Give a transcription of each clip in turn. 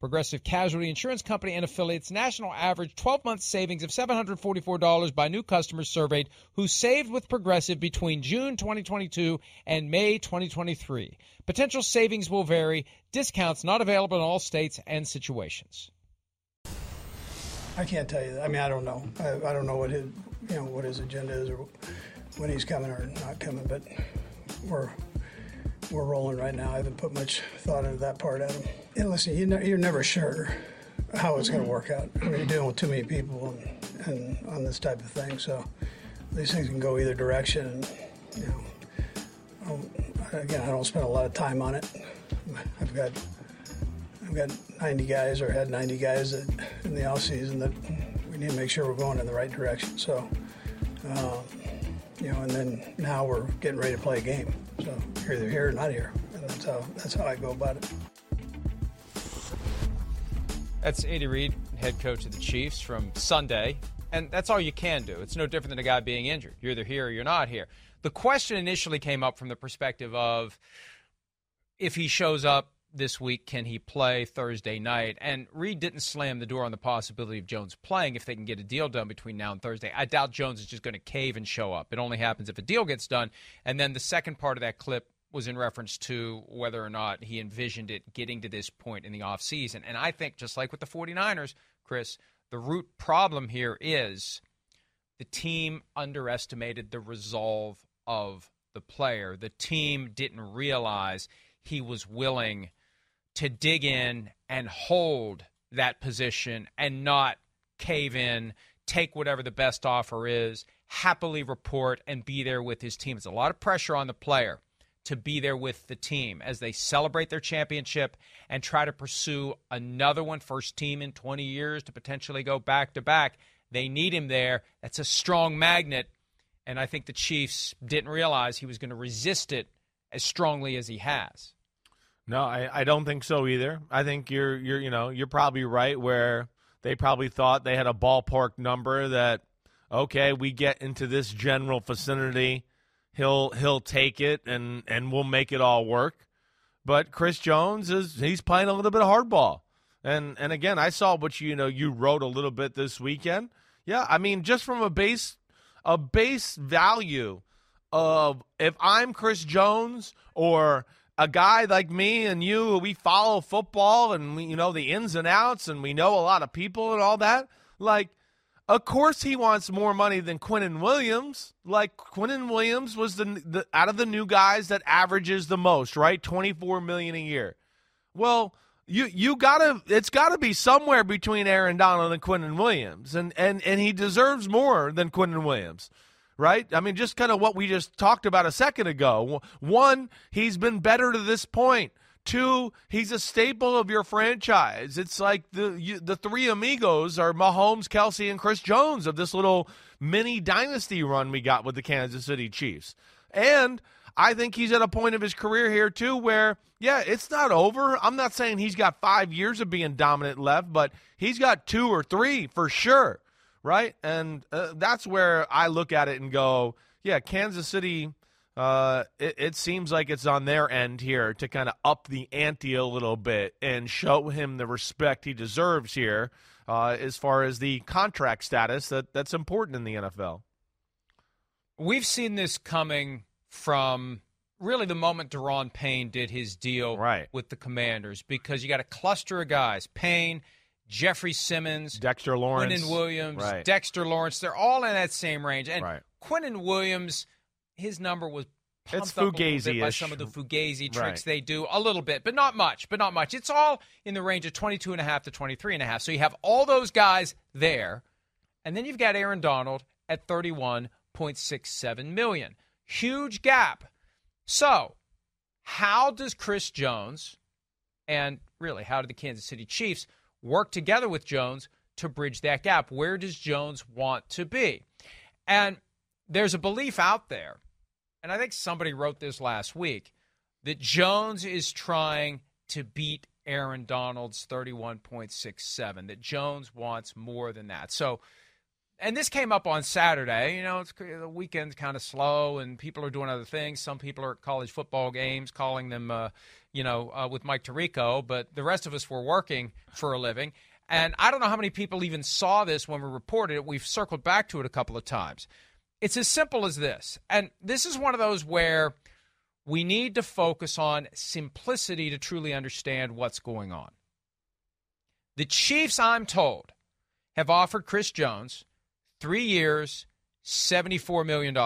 Progressive Casualty Insurance Company and affiliates national average 12 month savings of $744 by new customers surveyed who saved with Progressive between June 2022 and May 2023. Potential savings will vary, discounts not available in all states and situations. I can't tell you. I mean, I don't know. I, I don't know what his, you know, what his agenda is or when he's coming or not coming, but we're we're rolling right now. I haven't put much thought into that part, Adam. And listen, you ne- you're never sure how it's going to work out. I mean, you're dealing with too many people and, and on this type of thing, so these things can go either direction. And you know, I don't- again, I don't spend a lot of time on it. I've got I've got 90 guys or had 90 guys that in the off season that we need to make sure we're going in the right direction. So, um, you know, and then now we're getting ready to play a game. So you're either here or not here, and that's how that's how I go about it. That's Andy Reid, head coach of the Chiefs from Sunday. And that's all you can do. It's no different than a guy being injured. You're either here or you're not here. The question initially came up from the perspective of if he shows up this week, can he play Thursday night? And Reid didn't slam the door on the possibility of Jones playing if they can get a deal done between now and Thursday. I doubt Jones is just going to cave and show up. It only happens if a deal gets done. And then the second part of that clip was in reference to whether or not he envisioned it getting to this point in the offseason. And I think, just like with the 49ers, Chris, the root problem here is the team underestimated the resolve of the player. The team didn't realize he was willing to dig in and hold that position and not cave in, take whatever the best offer is, happily report and be there with his team. It's a lot of pressure on the player to be there with the team as they celebrate their championship and try to pursue another one, first team in 20 years to potentially go back to back. They need him there. That's a strong magnet. And I think the Chiefs didn't realize he was going to resist it as strongly as he has. No, I, I don't think so either. I think you're you're you know you're probably right where they probably thought they had a ballpark number that okay we get into this general vicinity he'll he'll take it and and we'll make it all work. But Chris Jones is he's playing a little bit of hardball. And and again, I saw what you, know you wrote a little bit this weekend. Yeah, I mean just from a base a base value of if I'm Chris Jones or a guy like me and you, we follow football and we, you know the ins and outs, and we know a lot of people and all that. Like, of course, he wants more money than Quinnen Williams. Like Quinnen Williams was the, the out of the new guys that averages the most, right? Twenty four million a year. Well, you you gotta it's gotta be somewhere between Aaron Donald and Quinnen Williams, and and and he deserves more than Quinnen Williams right? I mean, just kind of what we just talked about a second ago. One, he's been better to this point. Two, he's a staple of your franchise. It's like the you, the three amigos are Mahomes, Kelce, and Chris Jones of this little mini dynasty run we got with the Kansas City Chiefs. And I think he's at a point of his career here too where, yeah, it's not over. I'm not saying he's got five years of being dominant left, but he's got two or three for sure right? And uh, that's where I look at it and go, yeah, Kansas City. Uh, it, it seems like it's on their end here to kind of up the ante a little bit and show him the respect he deserves here, uh, as far as the contract status that that's important in the NFL. We've seen this coming from really the moment Daron Payne did his deal right. with the Commanders because you got a cluster of guys Payne, Jeffrey Simmons, Dexter Lawrence, Quinnen Williams, right. Dexter Lawrence. They're all in that same range. And right. Quinnen Williams, his number was it's pumped up a little fugazi by some of the fugazi tricks Right. they do a little bit, but not much. But not much. It's all in the range of 22 and a half to 23 and a half. So you have all those guys there, and then you've got Aaron Donald at 31.67 million. Huge gap. So, how does Chris Jones and really how do the Kansas City Chiefs work together with Jones to bridge that gap? Where does Jones want to be? And there's a belief out there, and I think somebody wrote this last week, that Jones is trying to beat Aaron Donald's 31.67, that Jones wants more than that. So, and this came up on Saturday. You know, it's the weekend's kind of slow, and people are doing other things. Some people are at college football games, calling them, uh, you know, uh, with Mike Tirico. But the rest of us were working for a living, and I don't know how many people even saw this when we reported it. We've circled back to it a couple of times. It's as simple as this, and this is one of those where we need to focus on simplicity to truly understand what's going on. The Chiefs, I'm told, have offered Chris Jones three years, $74 million.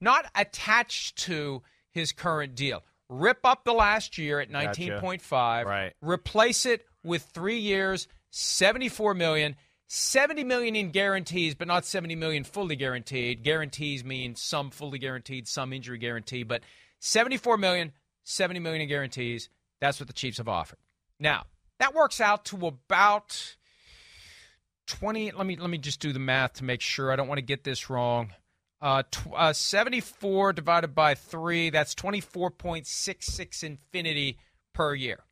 Not attached to his current deal. Rip up the last year at Gotcha. 19.5. Right. Replace it with three years, 74 million. 70 million in guarantees, but not 70 million fully guaranteed. Guarantees mean some fully guaranteed, some injury guarantee, but 74 million, 70 million in guarantees. That's what the Chiefs have offered. Now, that works out to about 20 let me let me just do the math to make sure i don't want to get this wrong uh, tw- uh 74 divided by 3 that's 24.66 infinity per year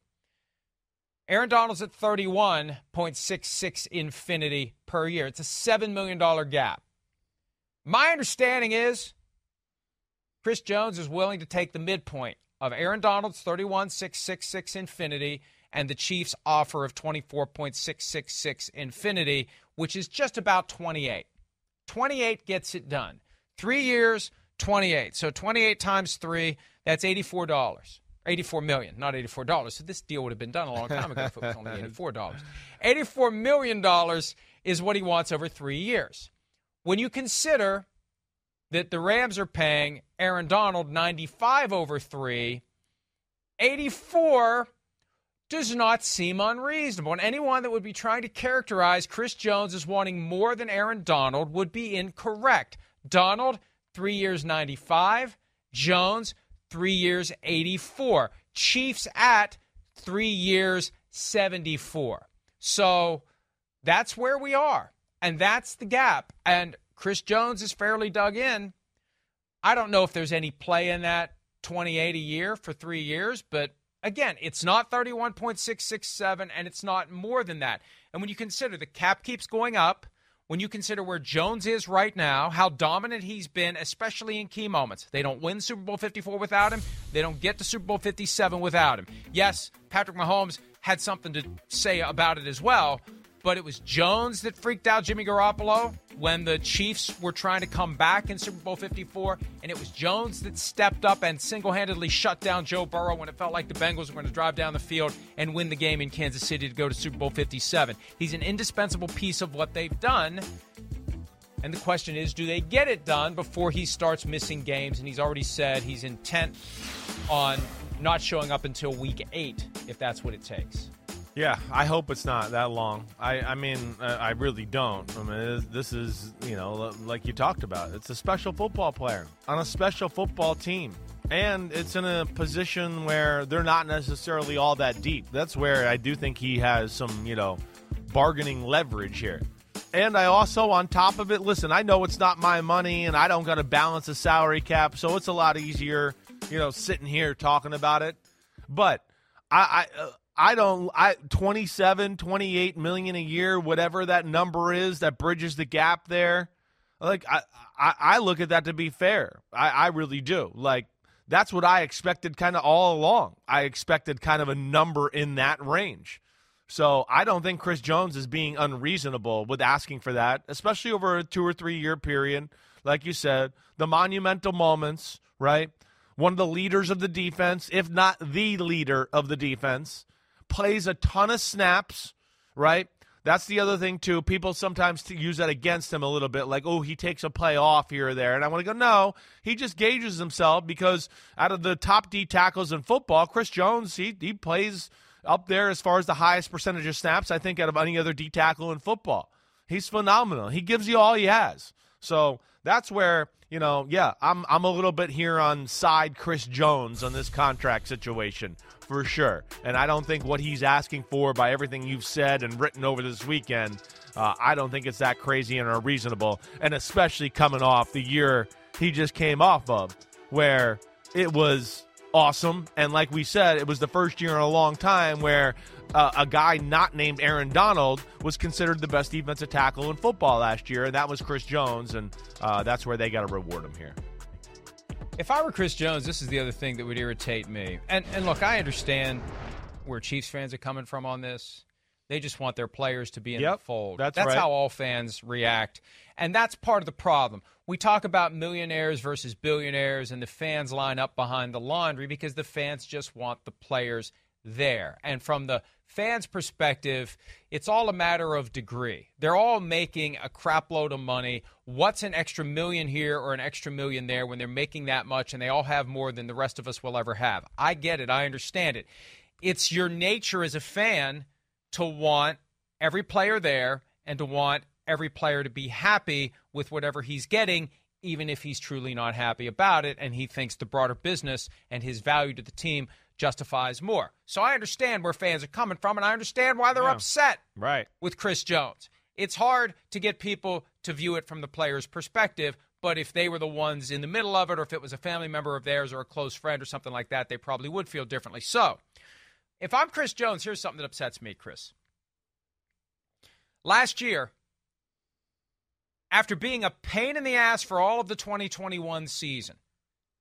aaron donald's at 31.66 infinity per year it's a $7 million gap my understanding is chris jones is willing to take the midpoint of aaron donald's 31.666 infinity and the Chiefs' offer of 24.666 infinity, which is just about 28. 28 gets it done. Three years, 28. So 28 times three, that's $84. 84 million, not $84. So this deal would have been done a long time ago if it was only $84. $84 million is what he wants over three years. When you consider that the Rams are paying Aaron Donald 95 over three, 84 does not seem unreasonable. And anyone that would be trying to characterize Chris Jones as wanting more than Aaron Donald would be incorrect. Donald, three years 95. Jones, three years 84. Chiefs at three years 74. So that's where we are. And that's the gap. And Chris Jones is fairly dug in. I don't know if there's any play in that 28 a year for three years, but Again, it's not 31.667 and it's not more than that. And when you consider the cap keeps going up, when you consider where Jones is right now, how dominant he's been, especially in key moments. They don't win Super Bowl 54 without him. They don't get to Super Bowl 57 without him. Yes, Patrick Mahomes had something to say about it as well, but it was Jones that freaked out Jimmy Garoppolo when the Chiefs were trying to come back in Super Bowl 54, and it was Jones that stepped up and single handedly shut down Joe Burrow when it felt like the Bengals were going to drive down the field and win the game in Kansas City to go to Super Bowl 57. He's an indispensable piece of what they've done. And the question is, do they get it done before he starts missing games? And he's already said he's intent on not showing up until week eight, if that's what it takes. Yeah, I hope it's not that long. I, I mean, uh, I really don't. I mean, this is, you know, like you talked about. It's a special football player on a special football team. And it's in a position where they're not necessarily all that deep. That's where I do think he has some, you know, bargaining leverage here. And I also, on top of it, listen, I know it's not my money and I don't got to balance a salary cap, so it's a lot easier, you know, sitting here talking about it. But I, I, uh, I don't I 27, 28 million a year, whatever that number is that bridges the gap there. Like I I, I look at that to be fair. I, I really do. Like that's what I expected kind of all along. I expected kind of a number in that range. So I don't think Chris Jones is being unreasonable with asking for that, especially over a two or three year period. Like you said, the monumental moments, right? One of the leaders of the defense, if not the leader of the defense, plays a ton of snaps, right? That's the other thing too. People sometimes use that against him a little bit, like, oh, he takes a play off here or there. And I want to go, no, he just gauges himself because out of the top D tackles in football, Chris Jones, he he plays up there as far as the highest percentage of snaps, I think, out of any other D tackle in football. He's phenomenal. He gives you all he has. So that's where you know, yeah, I'm I'm a little bit here on side Chris Jones on this contract situation for sure. And I don't think what he's asking for by everything you've said and written over this weekend, uh, I don't think it's that crazy and unreasonable. And especially coming off the year he just came off of, where it was awesome. And like we said, it was the first year in a long time where uh, a guy not named Aaron Donald was considered the best defensive tackle in football last year, and that was Chris Jones. And uh, that's where they got to reward him here. If I were Chris Jones, this is the other thing that would irritate me. And and look, I understand where Chiefs fans are coming from on this. They just want their players to be in yep, the fold. That's, that's right. how all fans react. And that's part of the problem. We talk about millionaires versus billionaires, and the fans line up behind the laundry because the fans just want the players there. And from the fans' perspective, it's all a matter of degree. They're all making a crapload of money. What's an extra million here or an extra million there when they're making that much and they all have more than the rest of us will ever have? I get it. I understand it. It's your nature as a fan to want every player there and to want every player to be happy with whatever he's getting, even if he's truly not happy about it and he thinks the broader business and his value to the team justifies more. So I understand where fans are coming from, and I understand why they're Yeah. upset Right. with Chris Jones. It's hard to get people to view it from the player's perspective, but if they were the ones in the middle of it, or if it was a family member of theirs or a close friend or something like that, they probably would feel differently. So, if I'm Chris Jones, here's something that upsets me, Chris. Last year, after being a pain in the ass for all of the 2021 season,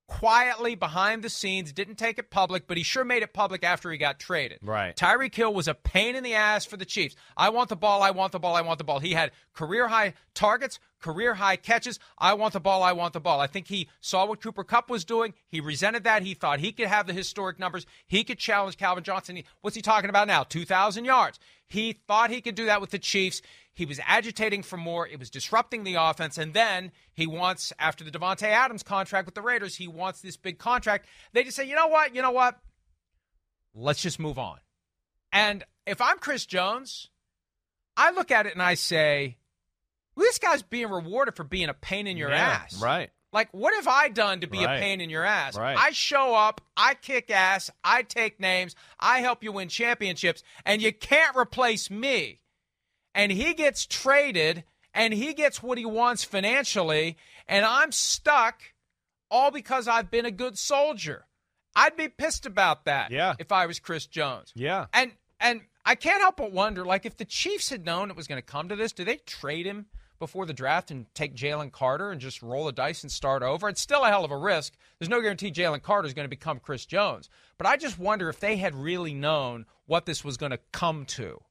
quietly behind the scenes, didn't take it public, but he sure made it public after he got traded. Right. Tyreek Hill was a pain in the ass for the Chiefs. I want the ball, I want the ball, I want the ball. He had career high targets, career high catches. I want the ball, I want the ball. I think he saw what Cooper Kupp was doing. He resented that. He thought he could have the historic numbers. He could challenge Calvin Johnson. He- What's he talking about now? 2,000 yards. He thought he could do that with the Chiefs. He was agitating for more. It was disrupting the offense. And then he wants, after the Davante Adams contract with the Raiders, he wants this big contract. They just say, you know what? You know what? Let's just move on. And if I'm Chris Jones, I look at it and I say, well, this guy's being rewarded for being a pain in your Yeah, ass. Right. Like, what have I done to be Right. a pain in your ass? Right. I show up, I kick ass, I take names, I help you win championships, and you can't replace me. And he gets traded, and he gets what he wants financially, and I'm stuck all because I've been a good soldier. I'd be pissed about that Yeah. if I was Chris Jones. Yeah. And and I can't help but wonder, like, if the Chiefs had known it was going to come to this, do they trade him before the draft and take Jalen Carter and just roll the dice and start over? It's still a hell of a risk. There's no guarantee Jalen Carter is going to become Chris Jones. But I just wonder if they had really known what this was going to come to.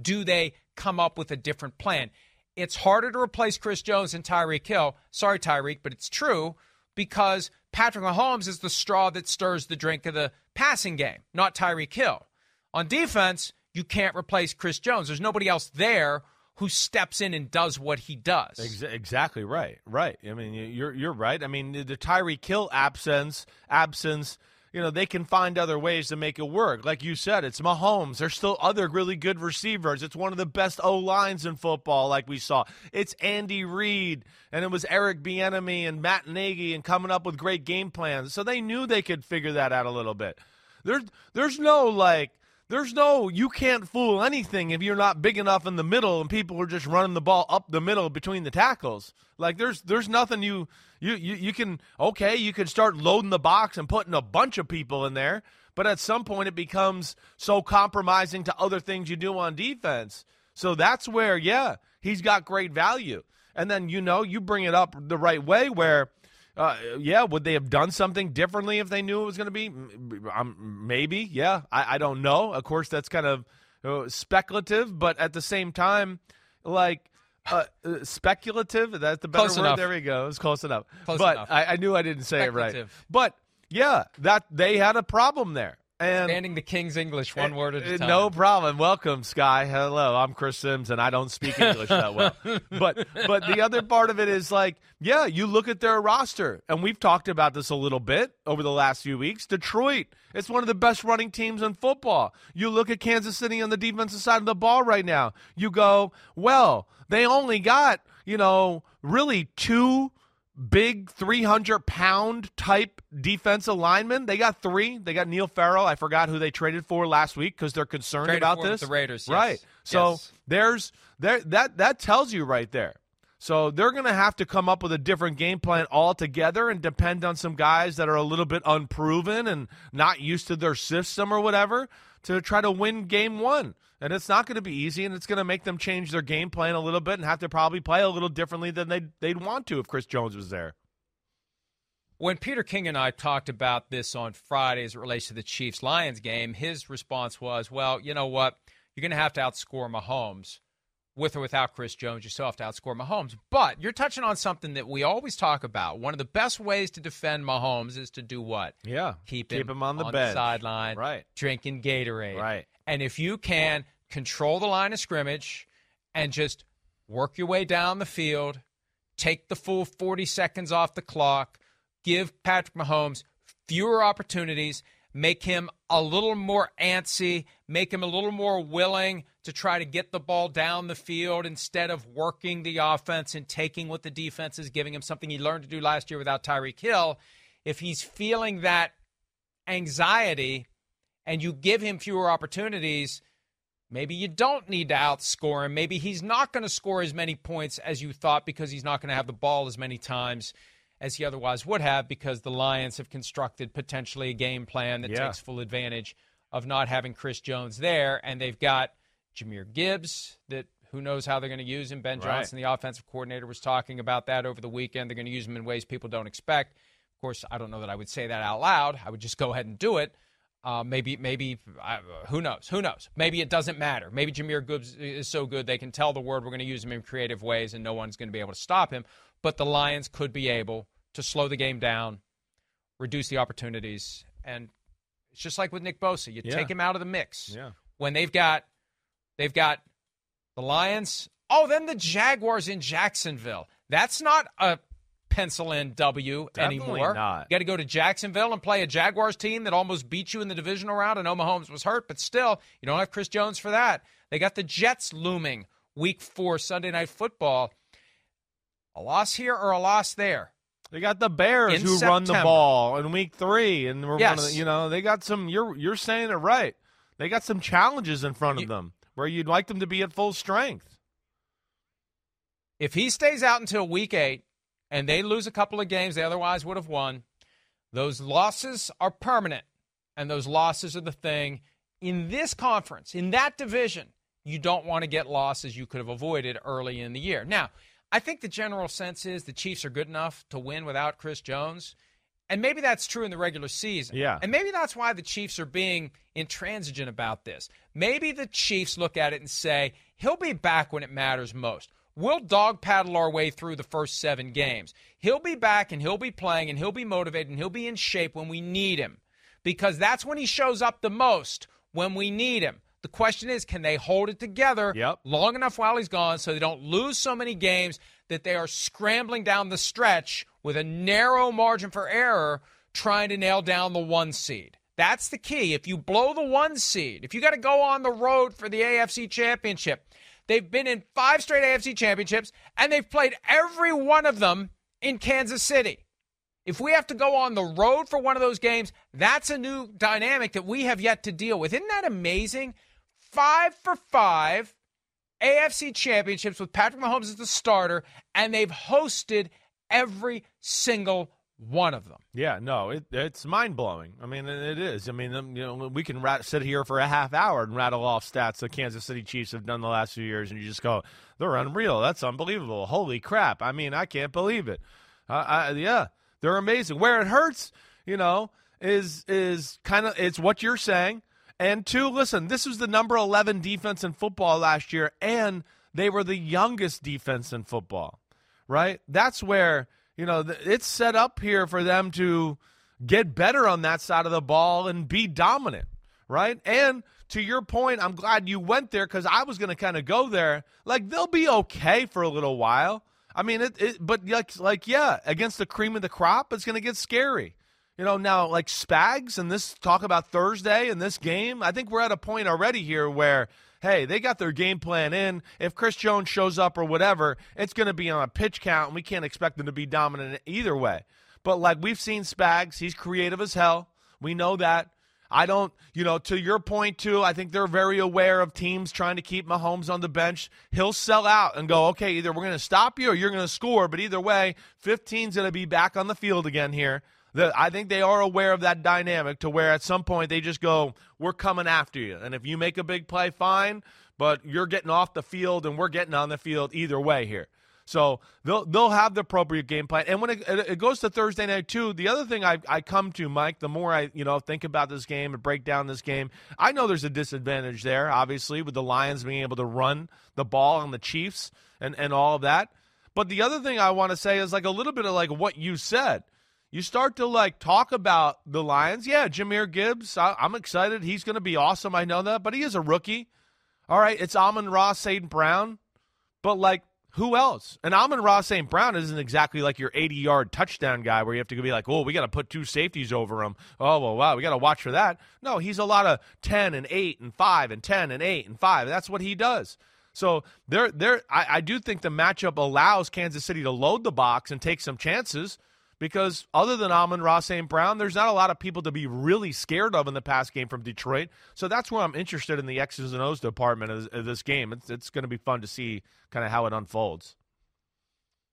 Do they come up with a different plan? It's harder to replace Chris Jones and Tyreek Hill. Sorry, Tyreek, but it's true because Patrick Mahomes is the straw that stirs the drink of the passing game, not Tyreek Hill. On defense, you can't replace Chris Jones. There's nobody else there who steps in and does what he does. Ex- exactly right. Right. I mean, you- you're you're right. I mean, the, Tyreek Hill absence absence. You know, they can find other ways to make it work. Like you said, it's Mahomes. There's still other really good receivers. It's one of the best O lines in football, like we saw. It's Andy Reid, and it was Eric Bieniemy and Matt Nagy, and coming up with great game plans. So they knew they could figure that out a little bit. There's there's no like there's no you can't fool anything if you're not big enough in the middle and people are just running the ball up the middle between the tackles. Like there's there's nothing you you you, you can okay, you can start loading the box and putting a bunch of people in there, but at some point it becomes so compromising to other things you do on defense. So that's where yeah, he's got great value. And then you know, you bring it up the right way where uh, yeah, would they have done something differently if they knew it was going to be? Um, maybe, yeah. I, I, don't know. Of course, that's kind of uh, speculative, but at the same time, like uh, uh speculative. That's the better close word. Enough. There we go. It's close enough. Close but enough. I, I, knew I didn't say it right. But yeah, that they had a problem there. And Standing the King's English one eh, word at a eh, time. No problem. Welcome, Sky. Hello, I'm Chris Sims, and I don't speak English that well. But but the other part of it is like, yeah, you look at their roster, and we've talked about this a little bit over the last few weeks. Detroit, it's one of the best running teams in football. You look at Kansas City on the defensive side of the ball right now. You go, well, they only got you know really two big 300 pound type defensive linemen. They got three. They got Neil Farrell. I forgot who they traded for last week because they're concerned traded about this. The Raiders, yes. right? So yes. there's there that that tells you right there. So they're going to have to come up with a different game plan altogether and depend on some guys that are a little bit unproven and not used to their system or whatever to try to win game one. And it's not going to be easy, and it's going to make them change their game plan a little bit and have to probably play a little differently than they'd, they'd want to if Chris Jones was there. When Peter King and I talked about this on Friday as it relates to the Chiefs Lions game, his response was, well, you know what? You're going to have to outscore Mahomes. With or without Chris Jones, you still have to outscore Mahomes. But you're touching on something that we always talk about. One of the best ways to defend Mahomes is to do what? Yeah. Keep, Keep him, him on the on the sideline, Right. drinking Gatorade. Right. And if you can control the line of scrimmage and just work your way down the field, take the full 40 seconds off the clock, give Patrick Mahomes fewer opportunities, make him a little more antsy, make him a little more willing to try to get the ball down the field instead of working the offense and taking what the defense is giving him, something he learned to do last year without Tyreek Hill. If he's feeling that anxiety and you give him fewer opportunities, maybe you don't need to outscore him. Maybe he's not going to score as many points as you thought because he's not going to have the ball as many times as he otherwise would have because the Lions have constructed potentially a game plan that Yeah. takes full advantage of not having Chris Jones there. And they've got Jahmyr Gibbs that who knows how they're going to use him. Ben Right. Johnson, the offensive coordinator, was talking about that over the weekend. They're going to use him in ways people don't expect. Of course, I don't know that I would say that out loud. I would just go ahead and do it. Uh, maybe, maybe, uh, who knows? Who knows? Maybe it doesn't matter. Maybe Jahmyr Gibbs is so good they can tell the word we're going to use him in creative ways and no one's going to be able to stop him. But the Lions could be able to slow the game down, reduce the opportunities, and it's just like with Nick Bosa. You Yeah. take him out of the mix Yeah. when they've got they've got the Lions. Oh, then the Jaguars in Jacksonville. That's not a pencil in W Definitely anymore. not. You got to go to Jacksonville and play a Jaguars team that almost beat you in the divisional round. I know Mahomes was hurt, but still, you don't have Chris Jones for that. They got the Jets looming week four Sunday night football. A loss here or a loss there. They got the Bears In who run the ball in week three, and we're one of the, you know they got some. You're you're saying it right. They got some challenges in front of You- them where you'd like them to be at full strength. If he stays out until week eight and they lose a couple of games they otherwise would have won, those losses are permanent. And those losses are the thing in this conference, in that division. You don't want to get losses you could have avoided early in the year. Now, I think the general sense is the Chiefs are good enough to win without Chris Jones. And maybe that's true in the regular season. Yeah. And maybe that's why the Chiefs are being intransigent about this. Maybe the Chiefs look at it and say, he'll be back when it matters most. We'll dog paddle our way through the first seven games. He'll be back and he'll be playing and he'll be motivated and he'll be in shape when we need him because that's when he shows up the most when we need him. The question is, can they hold it together Yep. long enough while he's gone so they don't lose so many games that they are scrambling down the stretch with a narrow margin for error trying to nail down the one seed? That's the key. If you blow the one seed, if you got to go on the road for the AFC championship, they've been in five straight AFC championships and they've played every one of them in Kansas City. If we have to go on the road for one of those games, that's a new dynamic that we have yet to deal with. Isn't that amazing? Five for five AFC championships with Patrick Mahomes as the starter, and they've hosted every single one of them. Yeah, no, it, it's mind blowing. I mean, it is. I mean, um, you know, we can rat, sit here for a half hour and rattle off stats the Kansas City Chiefs have done the last few years, and you just go, they're unreal. That's unbelievable. Holy crap! I mean, I can't believe it. Uh, I, yeah, they're amazing. Where it hurts, you know, is is kind of it's what you're saying. And two, listen, this was the number 11 defense in football last year, and they were the youngest defense in football, right? That's where you know, it's set up here for them to get better on that side of the ball and be dominant, right? And to your point, I'm glad you went there because I was going to kind of go there. Like they'll be okay for a little while. I mean, it, it but like, like, yeah, against the cream of the crop, it's going to get scary. You know, now like Spags and this talk about Thursday and this game, I think we're at a point already here where hey, they got their game plan in. If Chris Jones shows up or whatever, it's going to be on a pitch count, and we can't expect them to be dominant either way. But like we've seen Spags, he's creative as hell. We know that. I don't, you know, to your point too, I think they're very aware of teams trying to keep Mahomes on the bench. He'll sell out and go, okay, either we're going to stop you or you're going to score. But either way, 15's going to be back on the field again here. The, I think they are aware of that dynamic to where at some point they just go, we're coming after you. And if you make a big play, fine, but you're getting off the field and we're getting on the field either way here. So they'll they'll have the appropriate game plan. And when it, it goes to Thursday night too, the other thing I, I come to, Mike, the more I you know think about this game and break down this game, I know there's a disadvantage there, obviously, with the Lions being able to run the ball on the Chiefs and, and all of that. But the other thing I want to say is like a little bit of like what you said you start to like talk about the Lions. Yeah, Jahmyr Gibbs. I, am excited. He's going to be awesome. I know that, but he is a rookie. All right, it's Amon-Ra, St. Brown, but like who else? And Amon-Ra, St. Brown isn't exactly like your 80 yard touchdown guy where you have to be like, oh, we got to put two safeties over him. Oh, well, wow, we got to watch for that. No, he's a lot of 10 and 8 and 5 and 10 and 8 and 5. That's what he does. So there, there, I, I do think the matchup allows Kansas City to load the box and take some chances because other than Amon-Ra St. Brown, there's not a lot of people to be really scared of in the past game from Detroit. So that's where I'm interested in the X's and O's department of, of this game. It's, it's going to be fun to see kind of how it unfolds.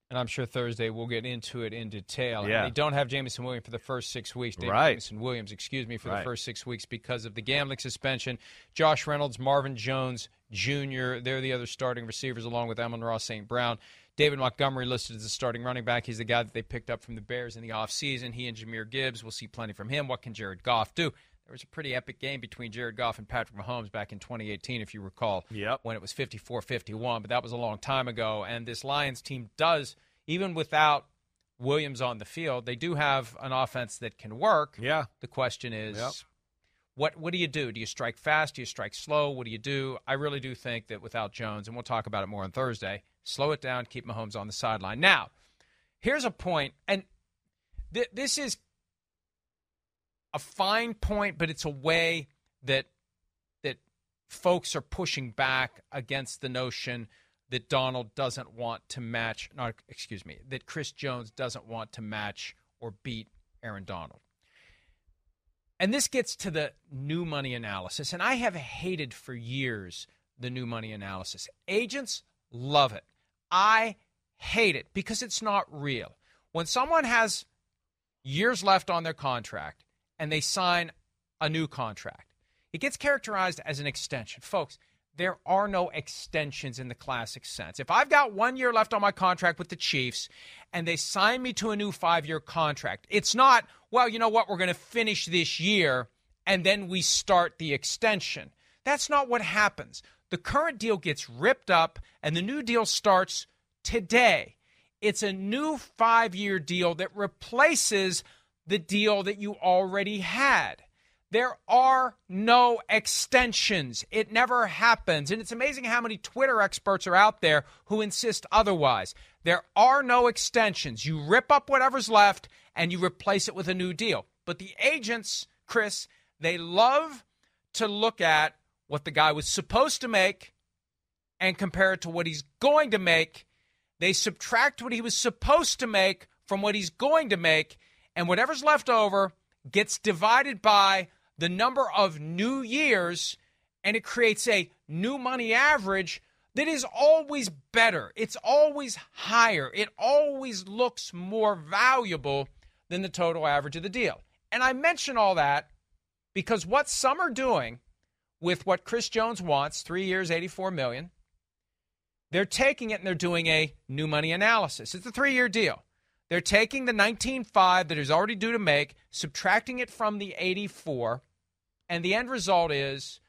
And I'm sure Thursday we'll get into it in detail. Yeah. And they don't have Jamison Williams for the first six weeks. David right. Jameson Williams, excuse me, for right. the first six weeks because of the gambling suspension. Josh Reynolds, Marvin Jones Jr., they're the other starting receivers along with Amon-Ra St. Brown. David Montgomery listed as a starting running back. He's the guy that they picked up from the Bears in the offseason. He and Jahmyr Gibbs, we'll see plenty from him. What can Jared Goff do? There was a pretty epic game between Jared Goff and Patrick Mahomes back in 2018, if you recall, yep. when it was 54 51, but that was a long time ago. And this Lions team does, even without Williams on the field, they do have an offense that can work. Yeah. The question is, yep. what what do you do? Do you strike fast? Do you strike slow? What do you do? I really do think that without Jones, and we'll talk about it more on Thursday, slow it down, keep Mahomes on the sideline. Now, here's a point, and th- this is a fine point, but it's a way that that folks are pushing back against the notion that Donald doesn't want to match, not excuse me, that Chris Jones doesn't want to match or beat Aaron Donald. And this gets to the new money analysis, and I have hated for years the new money analysis. Agents love it. I hate it because it's not real. When someone has years left on their contract and they sign a new contract, it gets characterized as an extension. Folks, there are no extensions in the classic sense. If I've got one year left on my contract with the Chiefs and they sign me to a new five year contract, it's not, well, you know what, we're going to finish this year and then we start the extension. That's not what happens. The current deal gets ripped up and the new deal starts today. It's a new five year deal that replaces the deal that you already had. There are no extensions. It never happens. And it's amazing how many Twitter experts are out there who insist otherwise. There are no extensions. You rip up whatever's left and you replace it with a new deal. But the agents, Chris, they love to look at what the guy was supposed to make and compare it to what he's going to make. They subtract what he was supposed to make from what he's going to make, and whatever's left over gets divided by the number of new years, and it creates a new money average that is always better. It's always higher. It always looks more valuable than the total average of the deal. And I mention all that because what some are doing with what Chris Jones wants, 3 years, 84 million, they're taking it and they're doing a new money analysis. It's a 3-year deal. They're taking the 19.5 that is already due to make, subtracting it from the 84, and the end result is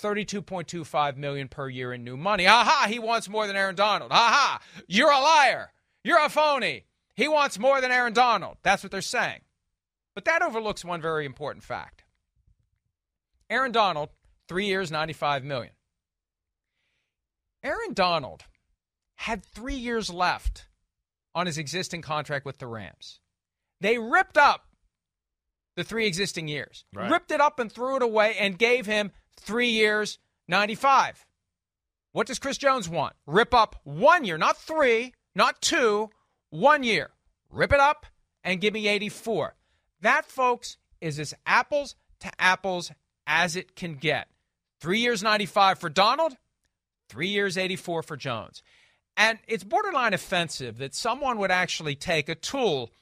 32.25 million per year in new money. Aha, he wants more than Aaron Donald. Aha, you're a liar. You're a phony. He wants more than Aaron Donald. That's what they're saying. But that overlooks one very important fact. Aaron Donald, 3 years, 95 million. Aaron Donald had 3 years left on his existing contract with the Rams. They ripped up the three existing years, right. ripped it up and threw it away and gave him three years, 95. What does Chris Jones want? Rip up one year, not three, not two, one year. Rip it up and give me 84. That, folks, is as apples to apples as it can get. Three years, 95 for Donald, three years, 84 for Jones. And it's borderline offensive that someone would actually take a tool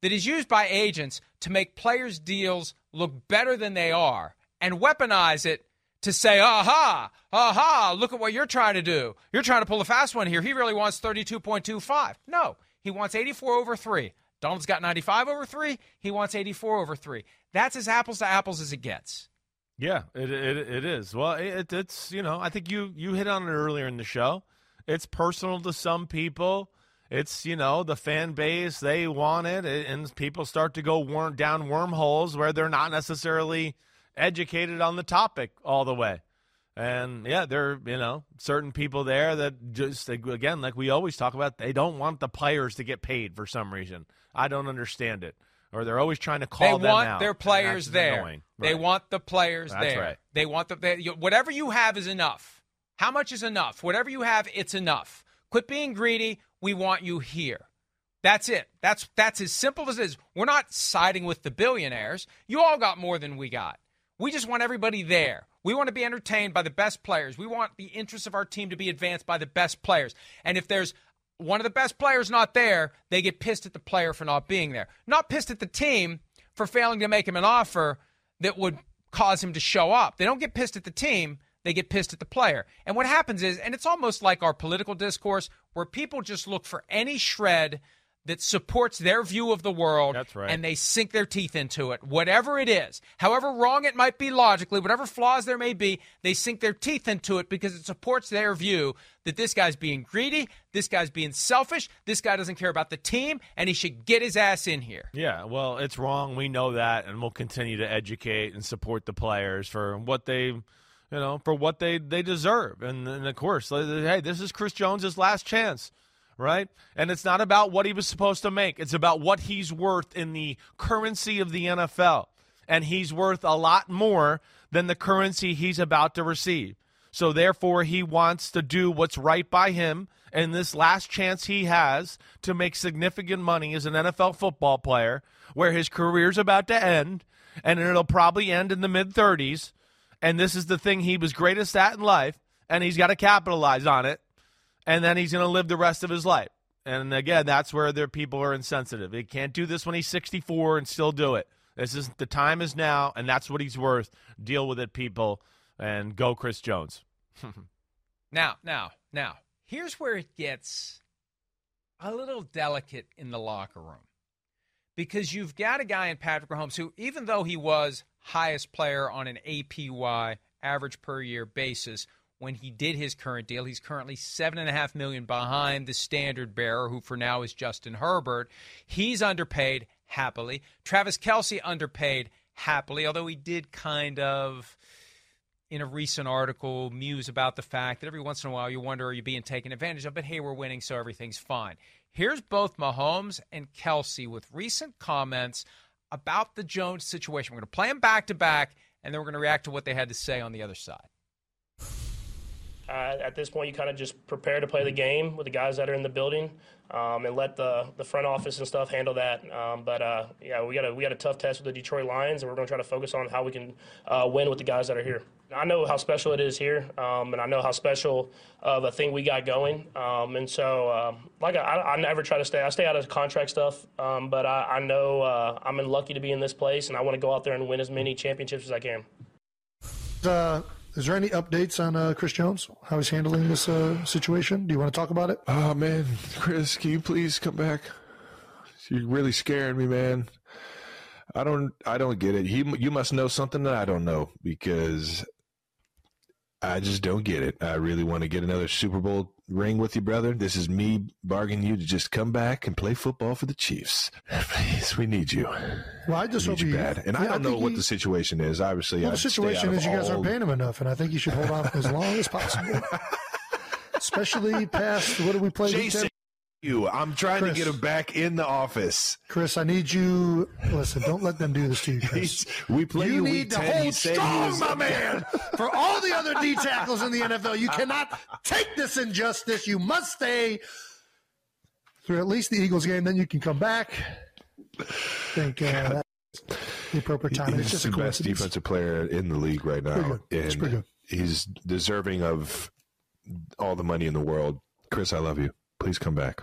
that is used by agents to make players' deals look better than they are and weaponize it to say, aha, aha, look at what you're trying to do. You're trying to pull a fast one here. He really wants 32.25. No, he wants 84 over 3. Donald's got 95 over 3. He wants 84 over 3. That's as apples to apples as it gets. Yeah, it, it, it is. Well, it, it's, you know, I think you, you hit on it earlier in the show. It's personal to some people. It's you know the fan base they want it, and people start to go worm, down wormholes where they're not necessarily educated on the topic all the way. And yeah, there are, you know, certain people there that just, again, like we always talk about, they don't want the players to get paid for some reason. I don't understand it. Or they're always trying to call they want their players there. Right. They want the players That's there. Right. They want the, they, whatever you have is enough. How much is enough? Whatever you have, it's enough. Quit being greedy. We want you here. That's it. That's that's as simple as it is. We're not siding with the billionaires. You all got more than we got. We just want everybody there. We want to be entertained by the best players. We want the interests of our team to be advanced by the best players. And if there's one of the best players not there, they get pissed at the player for not being there. Not pissed at the team for failing to make him an offer that would cause him to show up. They don't get pissed at the team they get pissed at the player. And what happens is, and it's almost like our political discourse where people just look for any shred that supports their view of the world That's right. and they sink their teeth into it whatever it is however wrong it might be logically whatever flaws there may be they sink their teeth into it because it supports their view that this guy's being greedy this guy's being selfish this guy doesn't care about the team and he should get his ass in here yeah well it's wrong we know that and we'll continue to educate and support the players for what they you know, for what they, they deserve. And, and of course, hey, this is Chris Jones's last chance, right? And it's not about what he was supposed to make, it's about what he's worth in the currency of the NFL. And he's worth a lot more than the currency he's about to receive. So therefore, he wants to do what's right by him. And this last chance he has to make significant money as an NFL football player, where his career's about to end, and it'll probably end in the mid 30s and this is the thing he was greatest at in life, and he's got to capitalize on it, and then he's going to live the rest of his life. And again, that's where their people are insensitive. He can't do this when he's 64 and still do it. This is the time is now, and that's what he's worth. Deal with it, people, and go, Chris Jones. now, now, now, here's where it gets a little delicate in the locker room because you've got a guy in Patrick Mahomes who, even though he was highest player on an APY average per year basis when he did his current deal. He's currently seven and a half million behind the standard bearer, who for now is Justin Herbert. He's underpaid happily. Travis Kelce underpaid happily, although he did kind of in a recent article muse about the fact that every once in a while you wonder are you being taken advantage of, but hey, we're winning, so everything's fine. Here's both Mahomes and Kelce with recent comments about the Jones situation. We're going to play them back to back, and then we're going to react to what they had to say on the other side. Uh, at this point, you kind of just prepare to play the game with the guys that are in the building, um, and let the, the front office and stuff handle that. Um, but uh, yeah, we got a we got a tough test with the Detroit Lions, and we're going to try to focus on how we can uh, win with the guys that are here. I know how special it is here, um, and I know how special of a thing we got going. Um, and so, um, like I, I, never try to stay. I stay out of contract stuff, um, but I, I know uh, I'm lucky to be in this place, and I want to go out there and win as many championships as I can. Uh, is there any updates on uh, Chris Jones? How he's handling this uh, situation? Do you want to talk about it? Oh man, Chris, can you please come back? You're really scaring me, man. I don't, I don't get it. You, you must know something that I don't know because I just don't get it. I really want to get another Super Bowl ring with you, brother. This is me bargaining you to just come back and play football for the Chiefs. Please, we need you. Well, I just we hope you bad. And yeah, I don't know what he, the situation is. Obviously, well, the situation is you guys all... aren't paying him enough, and I think you should hold on as long as possible. Especially past what do we play? Jason, you. I'm trying Chris, to get him back in the office. Chris, I need you. Listen, don't let them do this to you, Chris. we play you, you need to 10. hold strong, was... my man. For all the other D tackles in the NFL, you cannot take this injustice. You must stay through at least the Eagles game. Then you can come back. I think uh, the appropriate time. He's it's just the best defensive player in the league right now, and he's deserving of all the money in the world. Chris, I love you. Please come back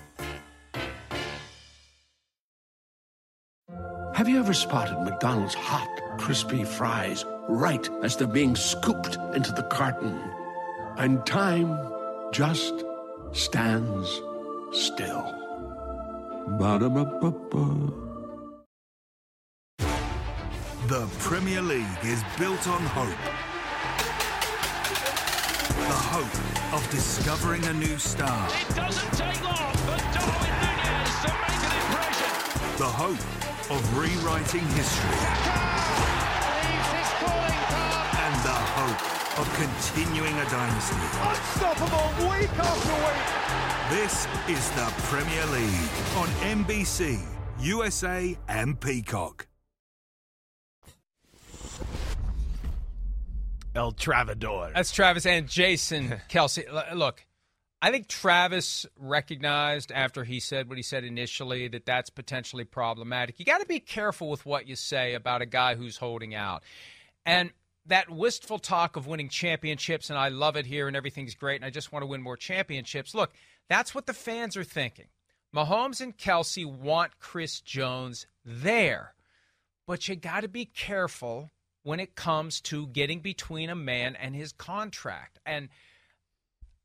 Have you ever spotted McDonald's hot, crispy fries right as they're being scooped into the carton? And time just stands still. Ba-da-ba-ba-ba. The Premier League is built on hope. The hope of discovering a new star. It doesn't take long for Darwin Nunez to make an impression. The hope of rewriting history. And the hope of continuing a dynasty. Unstoppable week after week. This is the Premier League on NBC, USA, and Peacock. El Travador. That's Travis and Jason Kelce. Look, I think Travis recognized after he said what he said initially that that's potentially problematic. You got to be careful with what you say about a guy who's holding out. And that wistful talk of winning championships, and I love it here and everything's great, and I just want to win more championships. Look, that's what the fans are thinking. Mahomes and Kelce want Chris Jones there. But you got to be careful when it comes to getting between a man and his contract. And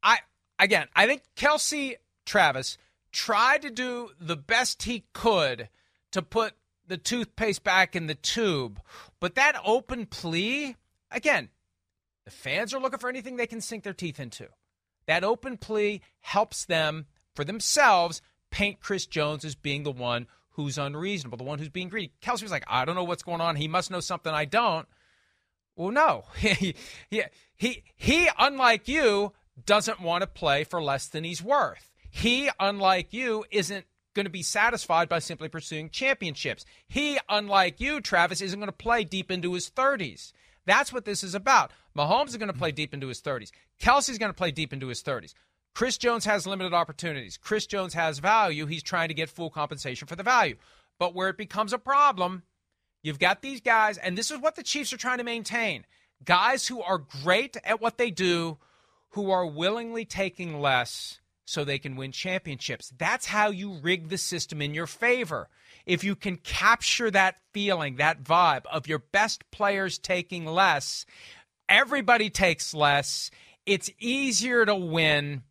I again, I think Kelce Travis tried to do the best he could to put the toothpaste back in the tube. But that open plea, again, the fans are looking for anything they can sink their teeth into. That open plea helps them, for themselves, paint Chris Jones as being the one who's unreasonable, the one who's being greedy. Kelce was like, I don't know what's going on. He must know something I don't. Well, no. he, he, he, unlike you, doesn't want to play for less than he's worth. He, unlike you, isn't going to be satisfied by simply pursuing championships. He, unlike you, Travis, isn't going to play deep into his 30s. That's what this is about. Mahomes is going to play deep into his 30s. Kelce's going to play deep into his 30s. Chris Jones has limited opportunities. Chris Jones has value. He's trying to get full compensation for the value. But where it becomes a problem, you've got these guys, and this is what the Chiefs are trying to maintain guys who are great at what they do who are willingly taking less so they can win championships. That's how you rig the system in your favor. If you can capture that feeling, that vibe of your best players taking less, everybody takes less, it's easier to win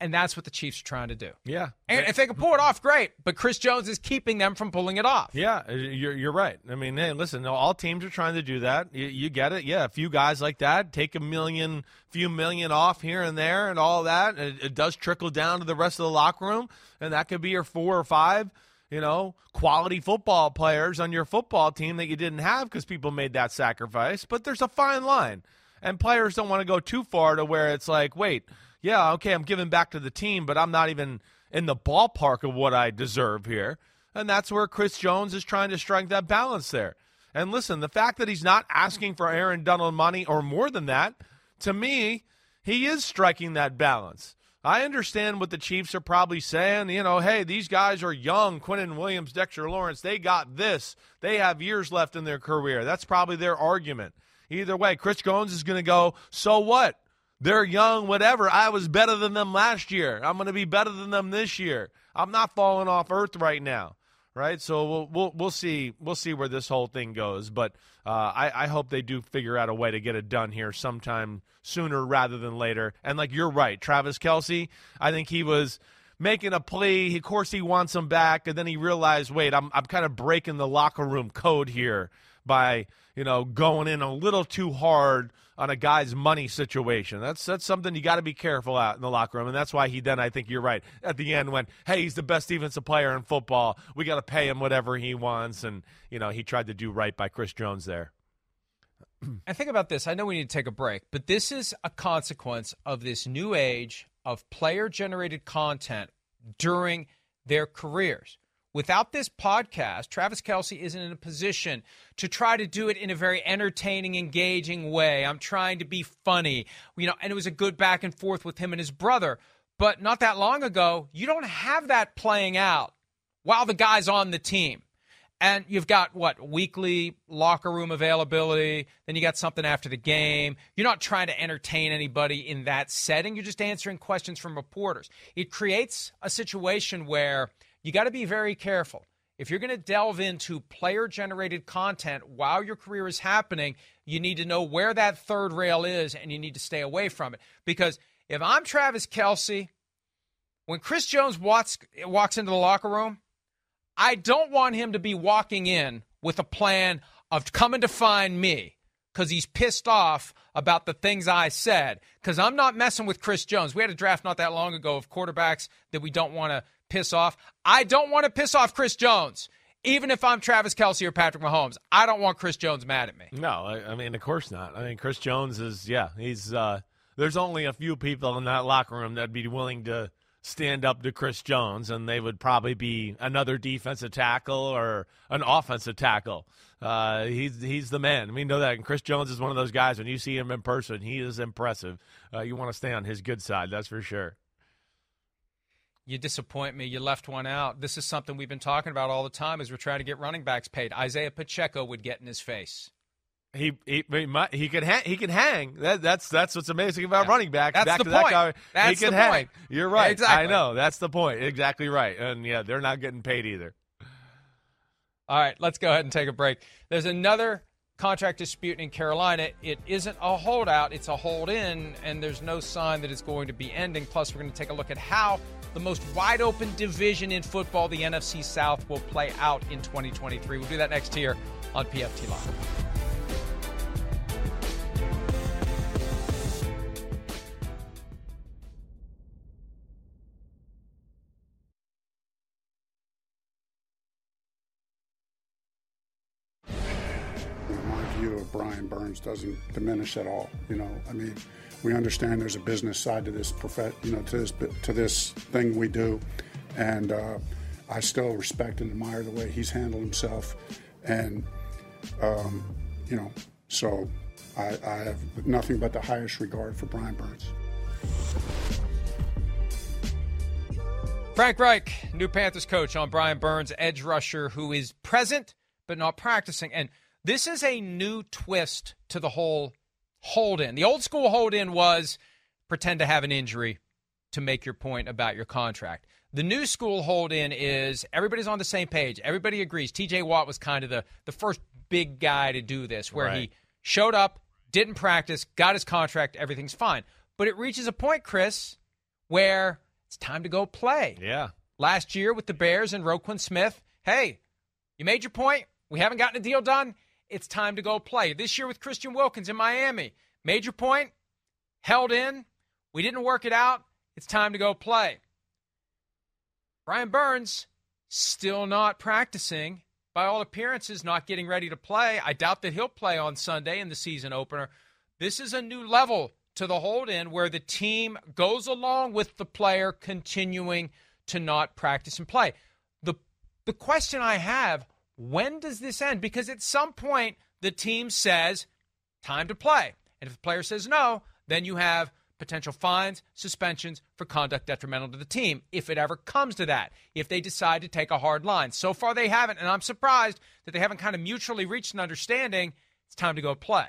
And that's what the Chiefs are trying to do. Yeah. And if they can pull it off, great. But Chris Jones is keeping them from pulling it off. Yeah, uh, you're you're right. I mean, hey, listen, all teams are trying to do that. You, you get it. Yeah, a few guys like that take a million, few million off here and there, and all that. It, it does trickle down to the rest of the locker room, and that could be your four or five, you know, quality football players on your football team that you didn't have because people made that sacrifice. But there's a fine line, and players don't want to go too far to where it's like, wait yeah, okay, I'm giving back to the team, but I'm not even in the ballpark of what I deserve here. And that's where Chris Jones is trying to strike that balance there. And listen, the fact that he's not asking for Aaron Donald money or more than that, to me, he is striking that balance. I understand what the Chiefs are probably saying. You know, hey, these guys are young. Quinnen Williams, Dexter Lawrence, they got this. They have years left in their career. That's probably their argument. Either way, Chris Jones is going to go, so what? They're young, whatever. I was better than them last year. I'm going to be better than them this year. I'm not falling off earth right now, right? So we'll we'll, we'll see we'll see where this whole thing goes. But uh, I, I hope they do figure out a way to get it done here sometime sooner rather than later. And like you're right, Travis Kelce. I think he was making a plea. Of course, he wants him back, and then he realized, wait, I'm I'm kind of breaking the locker room code here by you know going in a little too hard on a guy's money situation. That's that's something you got to be careful out in the locker room, and that's why he then I think you're right at the end went, hey, he's the best defensive player in football. We got to pay him whatever he wants, and you know he tried to do right by Chris Jones there. I think about this. I know we need to take a break, but this is a consequence of this new age of player generated content during their careers. Without this podcast, Travis Kelce isn't in a position to try to do it in a very entertaining, engaging way. I'm trying to be funny, you know, and it was a good back and forth with him and his brother. But not that long ago, you don't have that playing out while the guy's on the team. And you've got what weekly locker room availability. Then you got something after the game. You're not trying to entertain anybody in that setting. You're just answering questions from reporters. It creates a situation where you got to be very careful. If you're going to delve into player generated content while your career is happening, you need to know where that third rail is and you need to stay away from it. Because if I'm Travis Kelce, when Chris Jones walks, walks into the locker room, I don't want him to be walking in with a plan of coming to find me because he's pissed off about the things I said. Because I'm not messing with Chris Jones. We had a draft not that long ago of quarterbacks that we don't want to piss off. I don't want to piss off Chris Jones. Even if I'm Travis Kelce or Patrick Mahomes, I don't want Chris Jones mad at me. No, I, I mean, of course not. I mean, Chris Jones is, yeah, he's, uh, there's only a few people in that locker room that'd be willing to stand up to Chris Jones, and they would probably be another defensive tackle or an offensive tackle. Uh, he's he's the man. We know that. And Chris Jones is one of those guys. When you see him in person, he is impressive. Uh, you want to stay on his good side, that's for sure. You disappoint me. You left one out. This is something we've been talking about all the time as we're trying to get running backs paid. Isaiah Pacheco would get in his face. He he he, might, he could hang. He can hang. That, that's that's what's amazing about yeah. running backs. That's Back the to point. That guy, that's he can the hang. point. You're right. Exactly. I know. That's the point. Exactly right. And yeah, they're not getting paid either. All right, let's go ahead and take a break. There's another contract dispute in Carolina. It isn't a holdout, it's a hold in, and there's no sign that it's going to be ending. Plus, we're going to take a look at how the most wide open division in football, the NFC South, will play out in 2023. We'll do that next here on PFT Live. Brian Burns doesn't diminish at all. You know, I mean, we understand there's a business side to this you know, to this to this thing we do, and uh, I still respect and admire the way he's handled himself, and um, you know, so I, I have nothing but the highest regard for Brian Burns. Frank Reich, new Panthers coach on Brian Burns, edge rusher who is present but not practicing. And this is a new twist to the whole hold in. The old school hold in was pretend to have an injury to make your point about your contract. The new school hold in is everybody's on the same page. Everybody agrees. TJ Watt was kind of the, the first big guy to do this, where right. he showed up, didn't practice, got his contract, everything's fine. But it reaches a point, Chris, where It's time to go play. Yeah. Last year with the Bears and Roquan Smith, hey, you made your point. We haven't gotten a deal done. It's time to go play. This year with Christian Wilkins in Miami, major point, held in. We didn't work it out. It's time to go play. Brian Burns still not practicing. By all appearances, not getting ready to play. I doubt that he'll play on Sunday in the season opener. This is a new level to the hold in where the team goes along with the player continuing to not practice and play. The the question I have, when does this end? Because at some point the team says, time to play. And if the player says no, then you have potential fines, suspensions for conduct detrimental to the team if it ever comes to that, if they decide to take a hard line. So far, they haven't, and I'm surprised that they haven't kind of mutually reached an understanding. It's time to go play.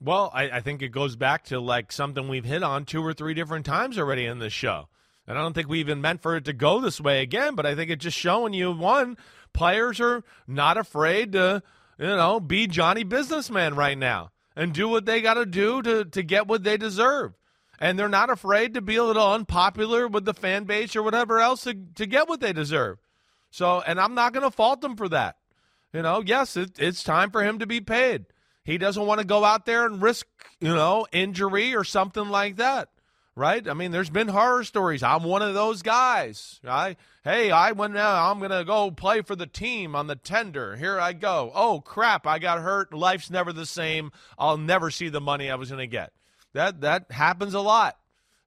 Well, I, I think it goes back to like something we've hit on two or three different times already in this show. And I don't think we even meant for it to go this way again, but I think it's just showing you one, players are not afraid to, you know, be Johnny businessman right now and do what they got to do to get what they deserve and they're not afraid to be a little unpopular with the fan base or whatever else to, to get what they deserve. So, and I'm not going to fault them for that. You know, yes, it, it's time for him to be paid. He doesn't want to go out there and risk, you know, injury or something like that. Right? I mean, there's been horror stories. I'm one of those guys. I hey, I went. I'm gonna go play for the team on the tender. Here I go. Oh crap! I got hurt. Life's never the same. I'll never see the money I was gonna get. That that happens a lot,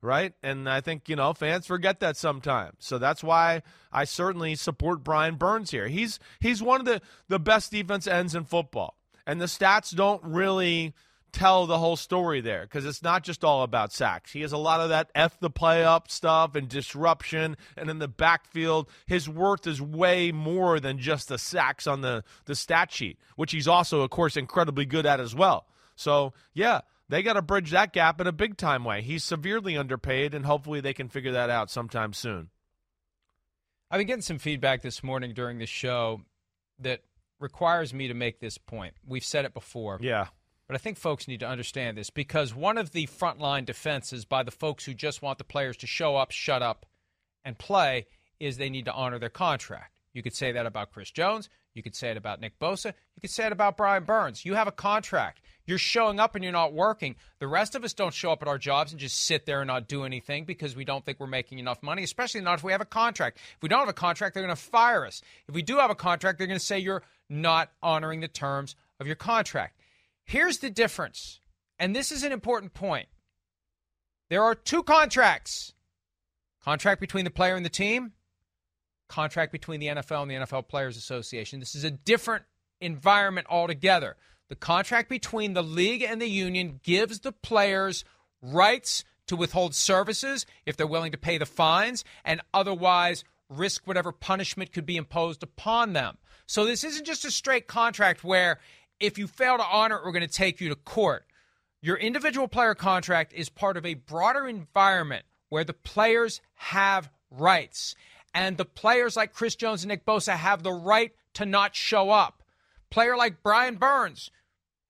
right? And I think you know fans forget that sometimes. So that's why I certainly support Brian Burns here. He's he's one of the the best defense ends in football, and the stats don't really tell the whole story there because it's not just all about sacks. He has a lot of that F the play up stuff and disruption. And in the backfield, his worth is way more than just the sacks on the, the stat sheet, which he's also, of course, incredibly good at as well. So, yeah, they got to bridge that gap in a big time way. He's severely underpaid, and hopefully they can figure that out sometime soon. I've been getting some feedback this morning during the show that requires me to make this point. We've said it before. Yeah. But I think folks need to understand this because one of the frontline defenses by the folks who just want the players to show up, shut up, and play is they need to honor their contract. You could say that about Chris Jones. You could say it about Nick Bosa. You could say it about Brian Burns. You have a contract. You're showing up and you're not working. The rest of us don't show up at our jobs and just sit there and not do anything because we don't think we're making enough money, especially not if we have a contract. If we don't have a contract, they're going to fire us. If we do have a contract, they're going to say you're not honoring the terms of your contract. Here's the difference, and this is an important point. There are two contracts contract between the player and the team, contract between the NFL and the NFL Players Association. This is a different environment altogether. The contract between the league and the union gives the players rights to withhold services if they're willing to pay the fines and otherwise risk whatever punishment could be imposed upon them. So this isn't just a straight contract where if you fail to honor it, we're going to take you to court. Your individual player contract is part of a broader environment where the players have rights. And the players like Chris Jones and Nick Bosa have the right to not show up. Player like Brian Burns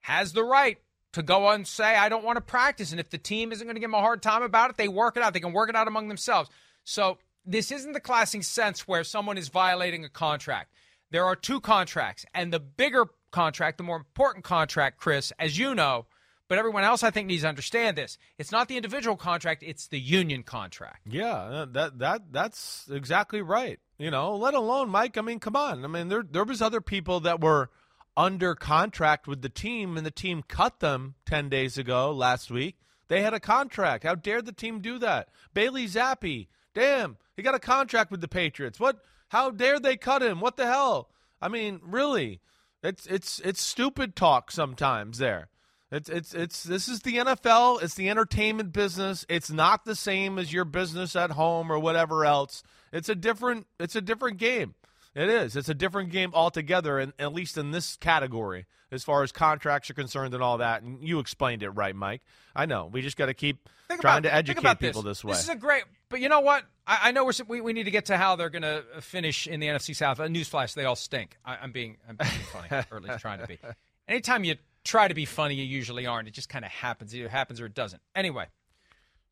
has the right to go and say, I don't want to practice. And if the team isn't going to give him a hard time about it, they work it out. They can work it out among themselves. So this isn't the classic sense where someone is violating a contract. There are two contracts, and the bigger contract, the more important contract, Chris, as you know, but everyone else I think needs to understand this. It's not the individual contract, it's the union contract. Yeah, uh, that that that's exactly right. You know, let alone Mike, I mean, come on. I mean, there there was other people that were under contract with the team and the team cut them 10 days ago last week. They had a contract. How dare the team do that? Bailey Zappe, damn, he got a contract with the Patriots. What how dare they cut him? What the hell? I mean, really? It's it's it's stupid talk sometimes there. It's it's it's this is the NFL. It's the entertainment business. It's not the same as your business at home or whatever else. It's a different it's a different game. It is. It's a different game altogether, and at least in this category, as far as contracts are concerned and all that. And you explained it right, Mike. I know. We just got to keep Think trying to educate think people this. this way. This is a great, but you know what? I, I know we're, we we need to get to how they're going to uh, finish in the NFC South. A newsflash: they all stink. I, I'm being I'm being funny, or at least trying to be. Anytime you try to be funny, you usually aren't. It just kind of happens. It either happens or it doesn't. Anyway,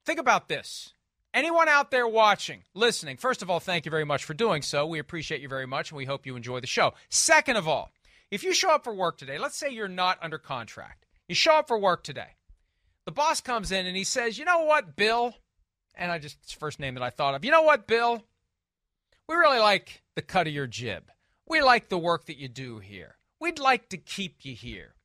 think about this. Anyone out there watching, listening, first of all, thank you very much for doing so. We appreciate you very much, and we hope you enjoy the show. Second of all, if you show up for work today, let's say you're not under contract, you show up for work today. The boss comes in and he says, You know what, Bill? And I just, first name that I thought of. You know what, Bill? We really like the cut of your jib. We like the work that you do here. We'd like to keep you here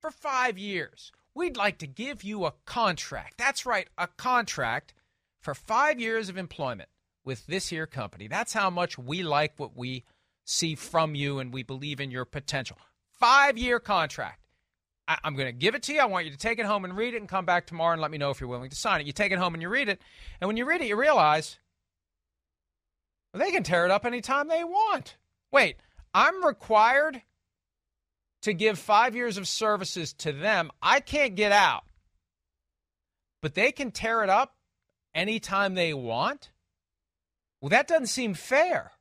for five years. We'd like to give you a contract. That's right, a contract for five years of employment with this here company. That's how much we like what we see from you and we believe in your potential. Five year contract. I- am going to give it to you. I want you to take it home and read it and come back tomorrow and let me know if you're willing to sign it. You take it home and you read it. And when you read it, you realize well, they can tear it up anytime they want. Wait, I'm required to give five years of services to them. I can't get out. But they can tear it up anytime they want? Well, that doesn't seem fair.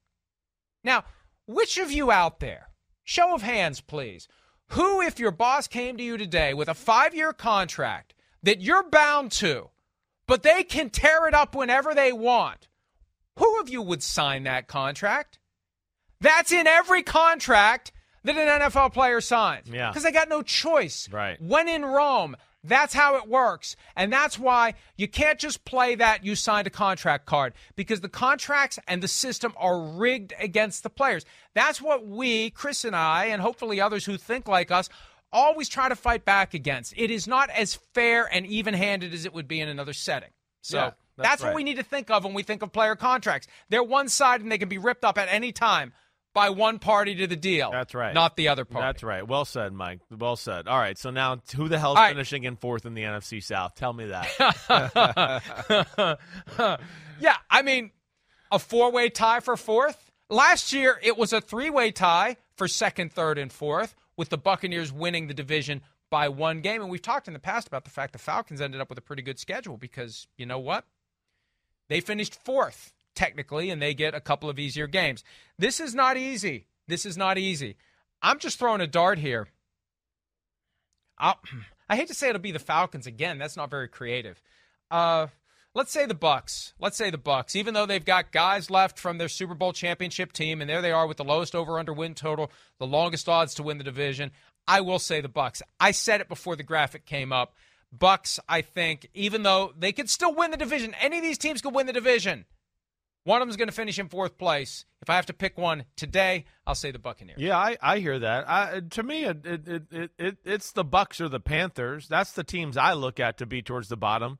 Now, which of you out there, show of hands, please, who, if your boss came to you today with a five year contract that you're bound to, but they can tear it up whenever they want, who of you would sign that contract? That's in every contract that an NFL player signs. Yeah. Because they got no choice. Right. When in Rome, that's how it works. And that's why you can't just play that you signed a contract card because the contracts and the system are rigged against the players. That's what we, Chris and I, and hopefully others who think like us, always try to fight back against. It is not as fair and even handed as it would be in another setting. So Yeah, that's, that's what we need to think of when we think of player contracts. They're one side and they can be ripped up at any time by one party to the deal. That's right. Not the other party. That's right. Well said, Mike. Well said. All right. So now, who the hell's All right. finishing in fourth in the NFC South? Tell me that. yeah, I mean, a four way tie for fourth. Last year, it was a three way tie for second, third, and fourth, with the Buccaneers winning the division by one game. And we've talked in the past about the fact the Falcons ended up with a pretty good schedule because you know what? They finished fourth, technically, and they get a couple of easier games. This is not easy. This is not easy. I'm just throwing a dart here. I'll, I hate to say it'll be the Falcons again. That's not very creative. Uh, let's say the Bucks. Let's say the Bucks. Even though they've got guys left from their Super Bowl championship team, and there they are with the lowest over/under win total, the longest odds to win the division. I will say the Bucks. I said it before the graphic came up. Bucks. I think even though they could still win the division, any of these teams could win the division. One of them is going to finish in fourth place. If I have to pick one today, I'll say the Buccaneers. yeah, I, I hear that. I, to me, it, it, it, it it's the Bucks or the Panthers. That's the teams I look at to be towards the bottom.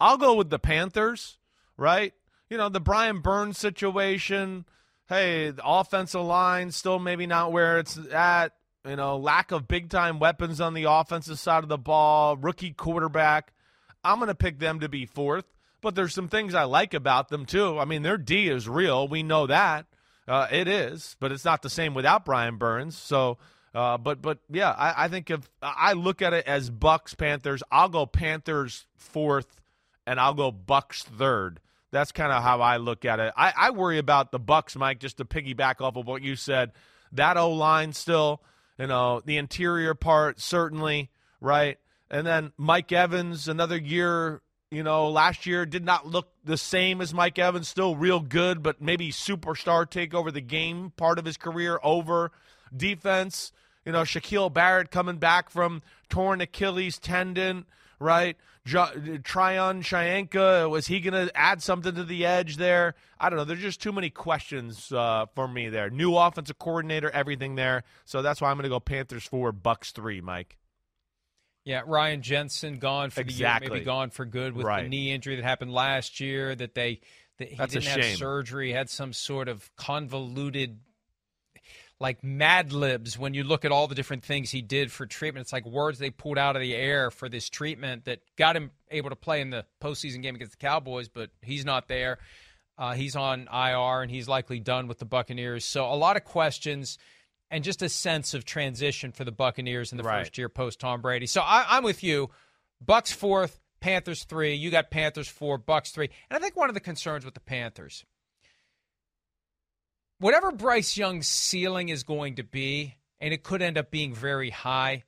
I'll go with the Panthers. Right? You know the Brian Burns situation. Hey, the offensive line still maybe not where it's at. You know, lack of big time weapons on the offensive side of the ball. Rookie quarterback. I'm going to pick them to be fourth. But there's some things I like about them too. I mean, their D is real. We know that uh, it is, but it's not the same without Brian Burns. So, uh, but but yeah, I, I think if I look at it as Bucks Panthers, I'll go Panthers fourth, and I'll go Bucks third. That's kind of how I look at it. I, I worry about the Bucks, Mike. Just to piggyback off of what you said, that O line still, you know, the interior part certainly right, and then Mike Evans another year you know, last year did not look the same as Mike Evans, still real good, but maybe superstar take over the game part of his career over defense. You know, Shaquille Barrett coming back from torn Achilles tendon, right? Tryon Shoyinka, was he going to add something to the edge there? I don't know. There's just too many questions uh, for me there. New offensive coordinator, everything there. So that's why I'm going to go Panthers four, Bucks three, Mike. Yeah, Ryan Jensen gone for the year, maybe gone for good with the knee injury that happened last year. That they that he That's didn't have shame. surgery, had some sort of convoluted, like Mad Libs. When you look at all the different things he did for treatment, it's like words they pulled out of the air for this treatment that got him able to play in the postseason game against the Cowboys. But he's not there. Uh, he's on IR and he's likely done with the Buccaneers. So a lot of questions and just a sense of transition for the Buccaneers in the Right. first year post Tom Brady. So I, I'm with you. Bucks fourth, Panthers three. You got Panthers four, Bucks three. And I think one of the concerns with the Panthers, whatever Bryce Young's ceiling is going to be, and it could end up being very high.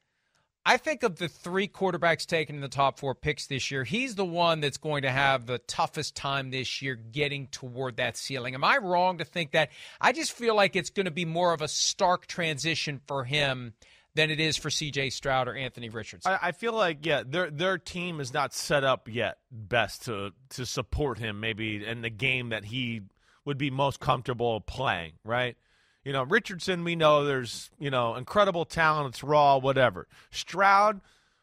I think of the three quarterbacks taken in the top four picks this year, he's the one that's going to have the toughest time this year getting toward that ceiling. Am I wrong to think that? I just feel like it's going to be more of a stark transition for him than it is for C.J. Stroud or Anthony Richardson. I, I, feel like yeah, their their team is not set up yet best to to support him maybe in the game that he would be most comfortable playing. Right? You know, Richardson, we know there's you know incredible talent. It's raw, whatever. Stroud.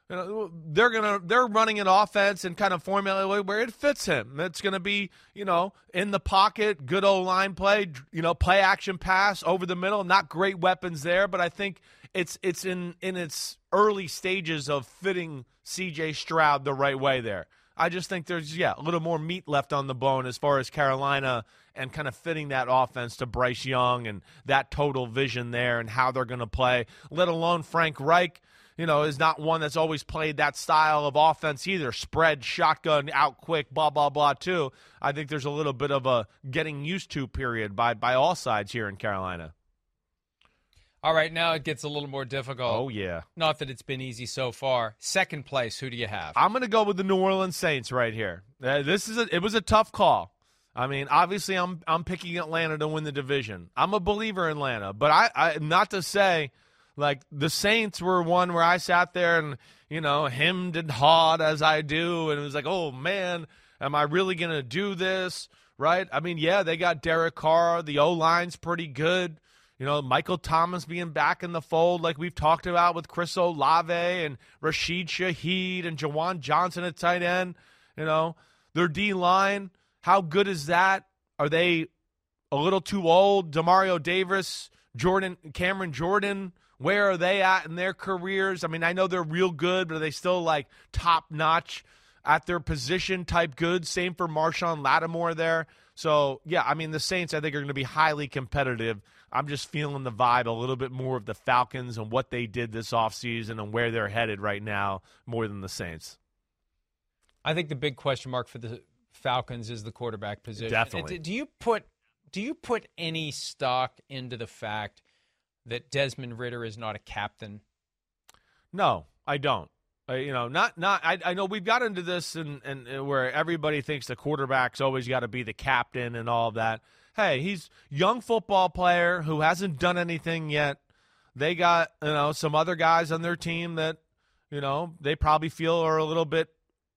You know, they're gonna they're running an offense and kind of formula where it fits him. It's gonna be you know in the pocket, good old line play, you know play action pass over the middle. Not great weapons there, but I think it's it's in in its early stages of fitting C.J. Stroud the right way there. I just think there's yeah a little more meat left on the bone as far as Carolina and kind of fitting that offense to Bryce Young and that total vision there and how they're going to play. Let alone Frank Reich, you know, is not one that's always played that style of offense either. Spread, shotgun, out quick, blah blah blah. Too. I think there's a little bit of a getting used to period by by all sides here in Carolina. All right, now it gets a little more difficult. Oh yeah. Not that it's been easy so far. Second place, who do you have? I'm going to go with the New Orleans Saints right here. Uh, this is a, it was a tough call. I mean, obviously, I'm I'm picking Atlanta to win the division. I'm a believer in Atlanta, but I, I not to say like the Saints were one where I sat there and you know hemmed and hawed as I do, and it was like, oh man, am I really going to do this? Right? I mean, yeah, they got Derek Carr. The O line's pretty good. You know, Michael Thomas being back in the fold, like we've talked about with Chris Olave and Rashid Shaheed and Juwan Johnson at tight end. You know, their D line, how good is that? Are they a little too old? Demario Davis, Jordan, Cameron Jordan, where are they at in their careers? I mean, I know they're real good, but are they still like top notch at their position type good? Same for Marshon Lattimore there. So, yeah, I mean, the Saints, I think, are going to be highly competitive. I'm just feeling the vibe a little bit more of the Falcons and what they did this offseason and where they're headed right now more than the Saints. I think the big question mark for the Falcons is the quarterback position. Definitely. Do you put do you put any stock into the fact that Desmond Ridder is not a captain? No, I don't. Uh, you know, not not. I, I know we've got into this and and, and where everybody thinks the quarterback's always got to be the captain and all of that. Hey, he's young football player who hasn't done anything yet. They got you know some other guys on their team that you know they probably feel are a little bit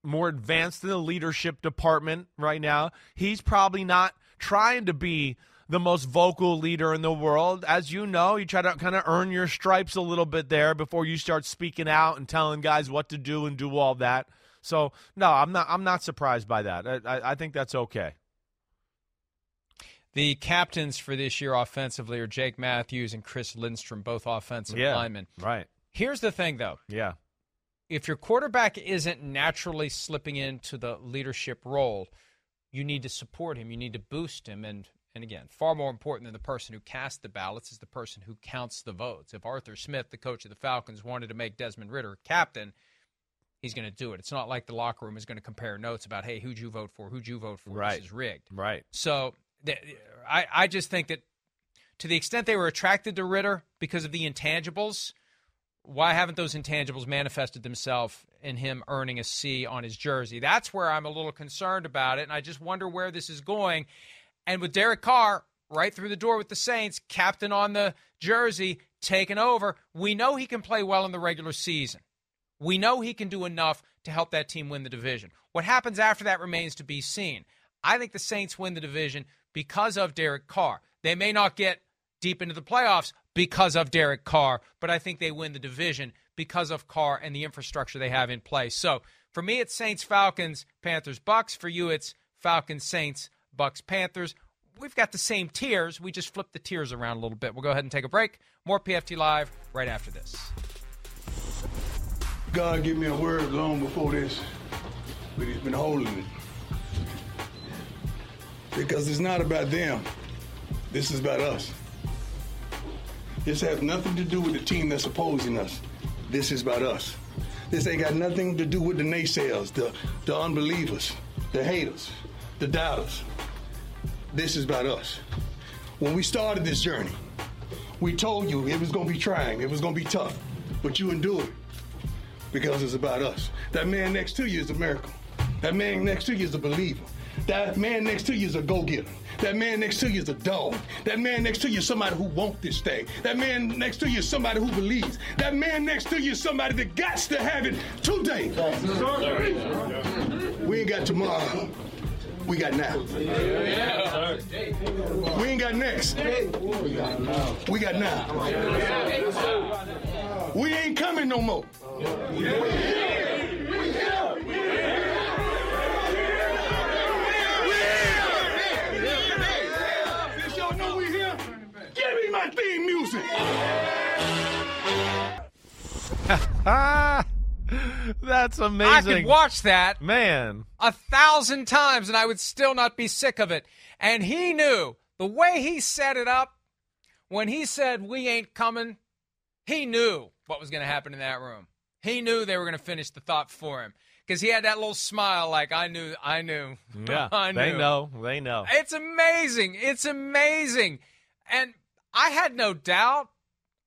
more advanced in the leadership department right now. He's probably not trying to be the most vocal leader in the world. As you know, you try to kind of earn your stripes a little bit there before you start speaking out and telling guys what to do and do all that. So no, I'm not. I'm not surprised by that. I, I think that's okay. The captains for this year offensively are Jake Matthews and Chris Lindstrom, both offensive yeah, linemen. Right. Here's the thing, though. Yeah. If your quarterback isn't naturally slipping into the leadership role, you need to support him. You need to boost him. And and again, far more important than the person who casts the ballots is the person who counts the votes. If Arthur Smith, the coach of the Falcons, wanted to make Desmond Ridder captain, he's going to do it. It's not like the locker room is going to compare notes about, hey, who'd you vote for? Who'd you vote for? Right. This is rigged. Right. So I, I just think that to the extent they were attracted to Ridder because of the intangibles, why haven't those intangibles manifested themselves in him earning a C on his jersey? That's where I'm a little concerned about it, and I just wonder where this is going. And with Derek Carr right through the door with the Saints, captain on the jersey, taking over, we know he can play well in the regular season. We know he can do enough to help that team win the division. What happens after that remains to be seen. I think the Saints win the division because of Derek Carr. They may not get deep into the playoffs because of Derek Carr, but I think they win the division because of Carr and the infrastructure they have in place. So for me, it's Saints, Falcons, Panthers, Bucks. For you, it's Falcons, Saints, Bucks, Panthers. We've got the same tiers. We just flip the tiers around a little bit. We'll go ahead and take a break. More PFT Live right after this. God give me a word long before this, but he's been holding it. Because it's not about them. This is about us. This has nothing to do with the team that's opposing us. This is about us. This ain't got nothing to do with the naysayers, the, the unbelievers, the haters the doubters. This is about us. When we started this journey, we told you it was going to be trying, it was going to be tough, but you endured. because it's about us. That man next to you is a miracle. That man next to you is a believer. That man next to you is a go-getter. That man next to you is a dog. That man next to you is somebody who wants this thing. That man next to you is somebody who believes. That man next to you is somebody that got to have it today. We ain't got tomorrow. We got now. We ain't got next. We got now. We ain't coming no more. Music. That's amazing. I could watch that Man. a thousand times and I would still not be sick of it. And he knew the way he set it up when he said, We ain't coming, he knew what was going to happen in that room. He knew they were going to finish the thought for him because he had that little smile like, I knew, I knew. Yeah. I knew. they know. They know. It's amazing. It's amazing. And I had no doubt.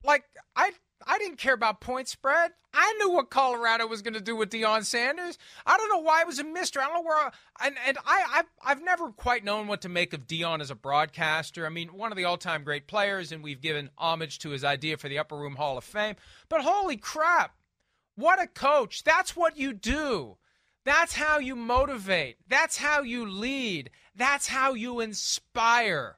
Like I I didn't care about point spread. I knew what Colorado was going to do with Deion Sanders. I don't know why it was a mystery. I don't know where. I, and and I I've, I've never quite known what to make of Deion as a broadcaster. I mean, one of the all-time great players, and we've given homage to his idea for the Upper Room Hall of Fame. But holy crap, what a coach! That's what you do. That's how you motivate. That's how you lead. That's how you inspire.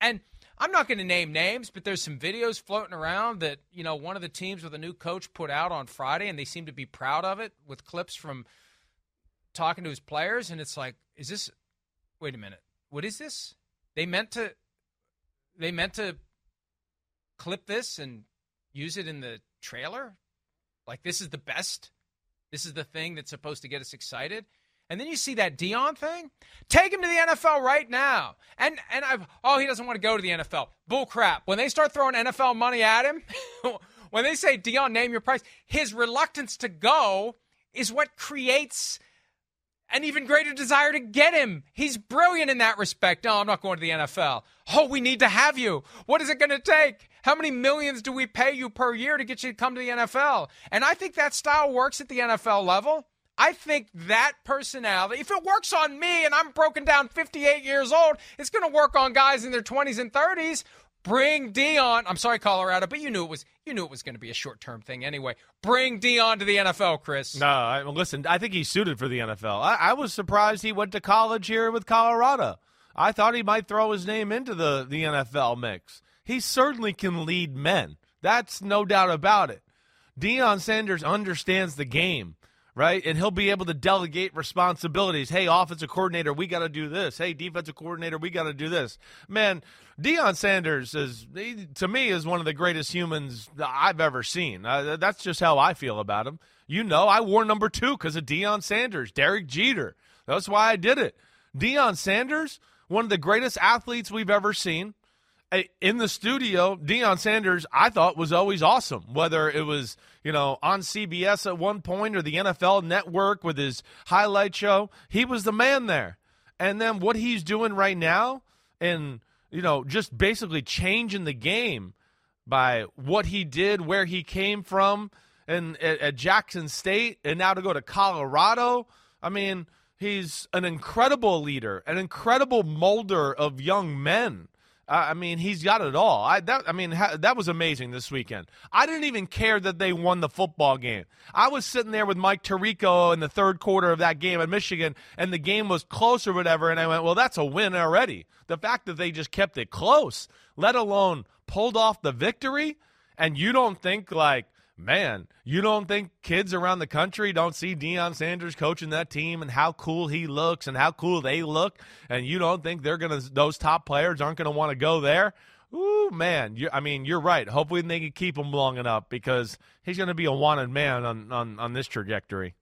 And I'm not going to name names, but there's some videos floating around that, you know, one of the teams with a new coach put out on Friday, and they seem to be proud of it with clips from talking to his players. And it's like, is this, wait a minute, what is this? They meant to, they meant to clip this and use it in the trailer? Like, this is the best? This is the thing that's supposed to get us excited? And then you see that Deion thing. Take him to the NFL right now. And and I've oh he doesn't want to go to the NFL. Bull crap. When they start throwing NFL money at him, when they say Deion, name your price, his reluctance to go is what creates an even greater desire to get him. He's brilliant in that respect. No, I'm not going to the NFL. Oh, we need to have you. What is it going to take? How many millions do we pay you per year to get you to come to the NFL? And I think that style works at the NFL level. I think that personality, if it works on me and I'm broken down 58 years old, it's going to work on guys in their 20s and 30s. Bring Deion. I'm sorry, Colorado, but you knew it was you knew it was going to be a short term thing anyway. Bring Deion to the NFL, Chris. No, I, listen. I think he's suited for the NFL. I, I was surprised he went to college here with Colorado. I thought he might throw his name into the the NFL mix. He certainly can lead men. That's no doubt about it. Deion Sanders understands the game right? And he'll be able to delegate responsibilities. Hey, offensive coordinator, we got to do this. Hey, defensive coordinator, we got to do this. Man, Deion Sanders is he, to me is one of the greatest humans I've ever seen. Uh, that's just how I feel about him. You know, I wore number two because of Deion Sanders, Derek Jeter. That's why I did it. Deion Sanders, one of the greatest athletes we've ever seen in the studio, Deion Sanders, I thought was always awesome. Whether it was you know on CBS at one point or the NFL Network with his highlight show, he was the man there. And then what he's doing right now, and you know just basically changing the game by what he did, where he came from, and at, at Jackson State, and now to go to Colorado. I mean, he's an incredible leader, an incredible molder of young men. I mean, he's got it all. I that I mean, ha, that was amazing this weekend. I didn't even care that they won the football game. I was sitting there with Mike Tirico in the third quarter of that game at Michigan, and the game was close or whatever, and I went, "Well, that's a win already." The fact that they just kept it close, let alone pulled off the victory, and you don't think like man, you don't think kids around the country don't see Deion Sanders coaching that team and how cool he looks and how cool they look, and you don't think they're gonna those top players aren't gonna want to go there? Ooh, man, you, I mean, you're right. Hopefully, they can keep him long enough because he's going to be a wanted man on, on, on this trajectory.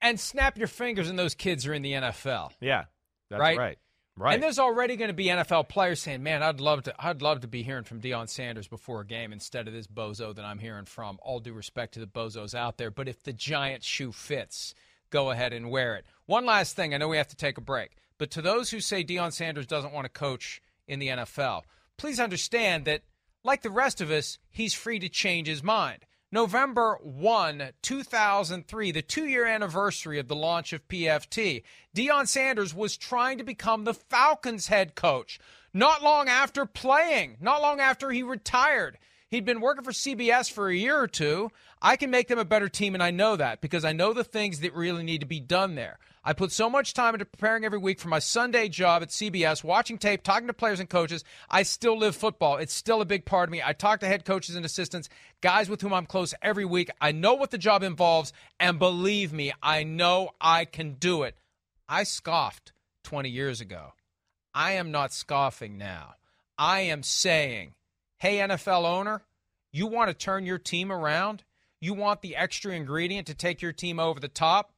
And snap your fingers, and those kids are in the NFL. Yeah, that's right. right. Right. And there's already going to be NFL players saying, "Man, I'd love to. I'd love to be hearing from Deion Sanders before a game instead of this bozo that I'm hearing from." All due respect to the bozos out there, but if the giant shoe fits, go ahead and wear it. One last thing. I know we have to take a break, but to those who say Deion Sanders doesn't want to coach in the NFL, please understand that, like the rest of us, he's free to change his mind. November 1, 2003, the two year anniversary of the launch of PFT, Deion Sanders was trying to become the Falcons head coach not long after playing, not long after he retired. He'd been working for CBS for a year or two. I can make them a better team, and I know that because I know the things that really need to be done there. I put so much time into preparing every week for my Sunday job at CBS, watching tape, talking to players and coaches. I still live football. It's still a big part of me. I talk to head coaches and assistants, guys with whom I'm close every week. I know what the job involves, and believe me, I know I can do it. I scoffed 20 years ago. I am not scoffing now. I am saying Hey, NFL owner, you want to turn your team around? You want the extra ingredient to take your team over the top?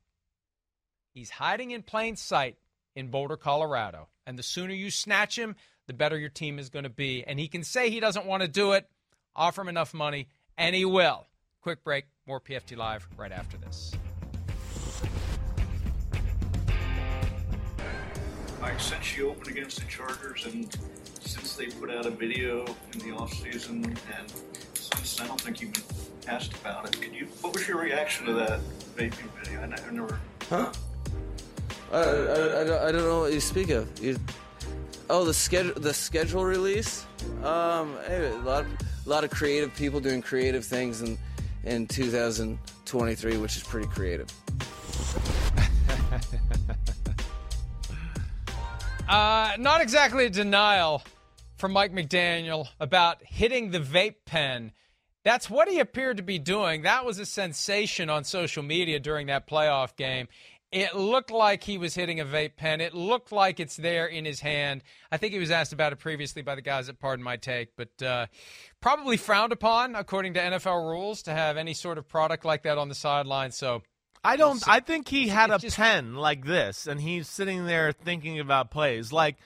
He's hiding in plain sight in Boulder, Colorado. And the sooner you snatch him, the better your team is going to be. And he can say he doesn't want to do it. Offer him enough money, and he will. Quick break. More PFT Live right after this. Mike, since you opened against the Chargers and since they put out a video in the off season, and since I don't think you've been asked about it, could you? What was your reaction to that vaping video? I never. never Huh? I, I, I, don't- I don't know what you speak of. You, oh, the schedule, the schedule release. Um, hey, a lot, of, a lot of creative people doing creative things in in 2023, which is pretty creative. Uh, not exactly a denial from Mike McDaniel about hitting the vape pen. That's what he appeared to be doing. That was a sensation on social media during that playoff game. It looked like he was hitting a vape pen. It looked like it's there in his hand. I think he was asked about it previously by the guys at Pardon My Take, but uh, probably frowned upon, according to NFL rules, to have any sort of product like that on the sideline. So I don't. see. I think he had a just- pen like this, and he's sitting there thinking about plays. Like,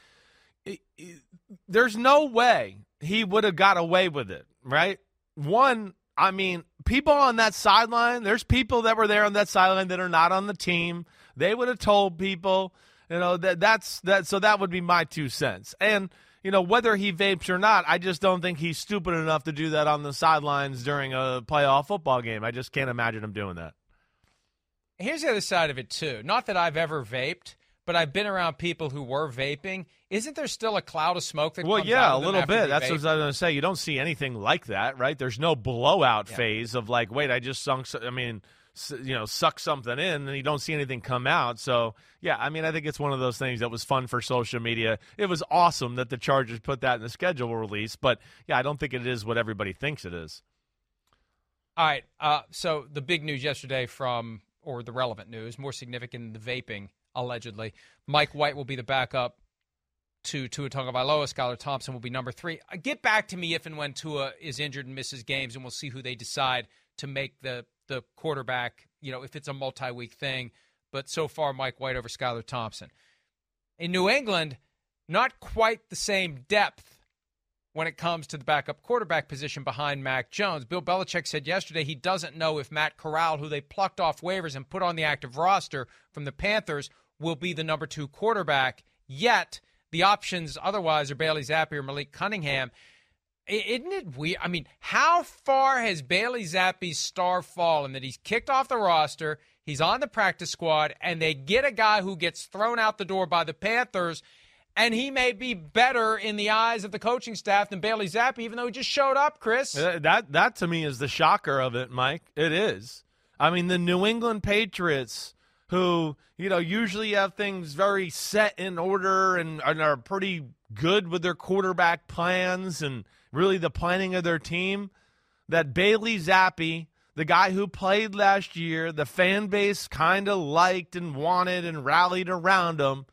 there's no way he would have got away with it, right? One, I mean, people on that sideline. There's people that were there on that sideline that are not on the team. They would have told people, you know, that that's that. So that would be my two cents. And you know, whether he vapes or not, I just don't think he's stupid enough to do that on the sidelines during a playoff football game. I just can't imagine him doing that. Here's the other side of it too. Not that I've ever vaped, but I've been around people who were vaping. Isn't there still a cloud of smoke that Well, comes yeah, out a little bit. That's vape? what I was going to say. You don't see anything like that, right? There's no blowout Yeah. phase of like, wait, I just sunk. so- I mean, you know, suck something in, and you don't see anything come out. So, yeah, I mean, I think it's one of those things that was fun for social media. It was awesome that the Chargers put that in the schedule release, but yeah, I don't think it is what everybody thinks it is. All right. Uh, so the big news yesterday from, or the relevant news, more significant than the vaping, allegedly. Mike White will be the backup to Tua Tagovailoa. Skylar Thompson will be number three. Uh, Get back to me if and when Tua is injured and misses games, and we'll see who they decide to make the the quarterback. You know, if it's a multi-week thing. But so far, Mike White over Skylar Thompson. In New England, not quite the same depth when it comes to the backup quarterback position behind Mac Jones. Bill Belichick said yesterday he doesn't know if Matt Corral, who they plucked off waivers and put on the active roster from the Panthers, will be the number two quarterback. Yet the options otherwise are Bailey Zappe or Malik Cunningham. Isn't it weird? I mean, how far has Bailey Zappe's star fallen that he's kicked off the roster, he's on the practice squad, and they get a guy who gets thrown out the door by the Panthers, and he may be better in the eyes of the coaching staff than Bailey Zappe, even though he just showed up, Chris. Uh, That that to me is the shocker of it, Mike. It is. I mean, the New England Patriots, who you know usually have things very set in order and, and are pretty good with their quarterback plans and really the planning of their team, that Bailey Zappe, the guy who played last year, the fan base kind of liked and wanted and rallied around him,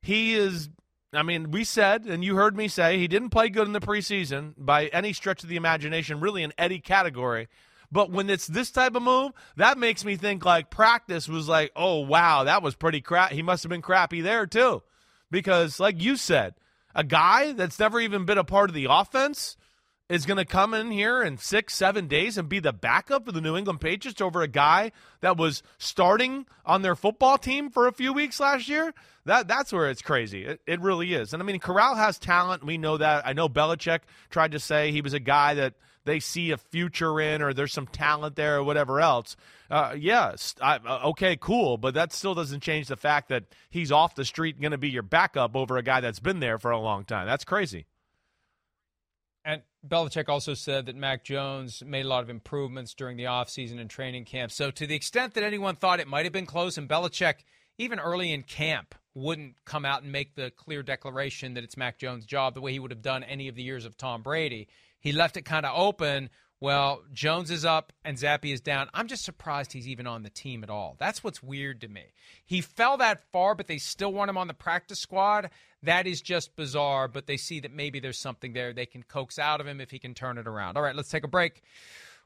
he is I mean, we said, and you heard me say, he didn't play good in the preseason by any stretch of the imagination, really in any category. But when it's this type of move, that makes me think like practice was like, oh, wow, that was pretty crap. He must have been crappy there, too. Because, like you said, a guy that's never even been a part of the offense is going to come in here in six, seven days and be the backup for the New England Patriots over a guy that was starting on their football team for a few weeks last year. That that's where it's crazy. It, it really is. And I mean, Corral has talent. We know that. I know Belichick tried to say he was a guy that they see a future in or there's some talent there or whatever else, uh, yes, I, uh, okay, cool. But that still doesn't change the fact that he's off the street going to be your backup over a guy that's been there for a long time. That's crazy. And Belichick also said that Mac Jones made a lot of improvements during the offseason and training camp. So, to the extent that anyone thought it might have been close, and Belichick, even early in camp, wouldn't come out and make the clear declaration that it's Mac Jones' job the way he would have done any of the years of Tom Brady. He left it kind of open. Well, Jones is up and Zappe is down. I'm just surprised he's even on the team at all. That's what's weird to me. He fell that far, but they still want him on the practice squad. That is just bizarre, but they see that maybe there's something there they can coax out of him if he can turn it around. All right, let's take a break.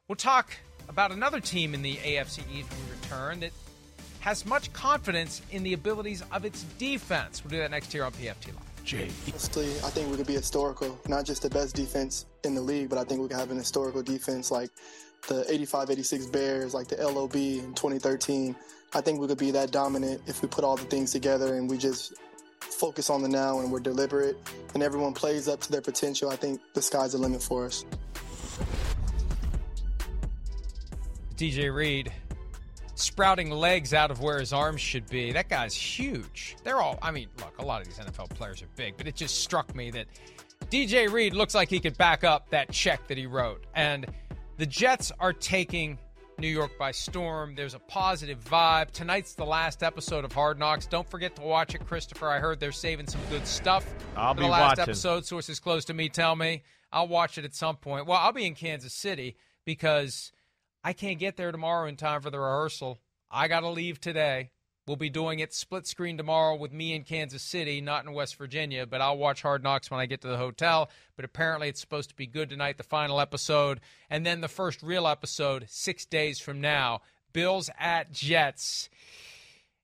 We'll talk about another team in the AFC East when we return that has much confidence in the abilities of its defense. We'll do that next here on PFT Live. Jay. Honestly, I think we could be historical. Not just the best defense in the league, but I think we could have an historical defense like the 85 86 Bears, like the LOB in 2013. I think we could be that dominant if we put all the things together and we just focus on the now and we're deliberate and everyone plays up to their potential. I think the sky's the limit for us. DJ Reed sprouting legs out of where his arms should be. That guy's huge. They're all, I mean, look, a lot of these NFL players are big, but it just struck me that DJ Reed looks like he could back up that check that he wrote. And the Jets are taking New York by storm. There's a positive vibe. Tonight's the last episode of Hard Knocks. Don't forget to watch it, Christopher. I heard they're saving some good stuff I'll for be the last watching. episode. Sources close to me tell me. I'll watch it at some point. Well, I'll be in Kansas City because I can't get there tomorrow in time for the rehearsal. I got to leave today. We'll be doing it split screen tomorrow with me in Kansas City, not in West Virginia, but I'll watch Hard Knocks when I get to the hotel. But apparently it's supposed to be good tonight, the final episode. And then the first real episode six days from now Bills at Jets.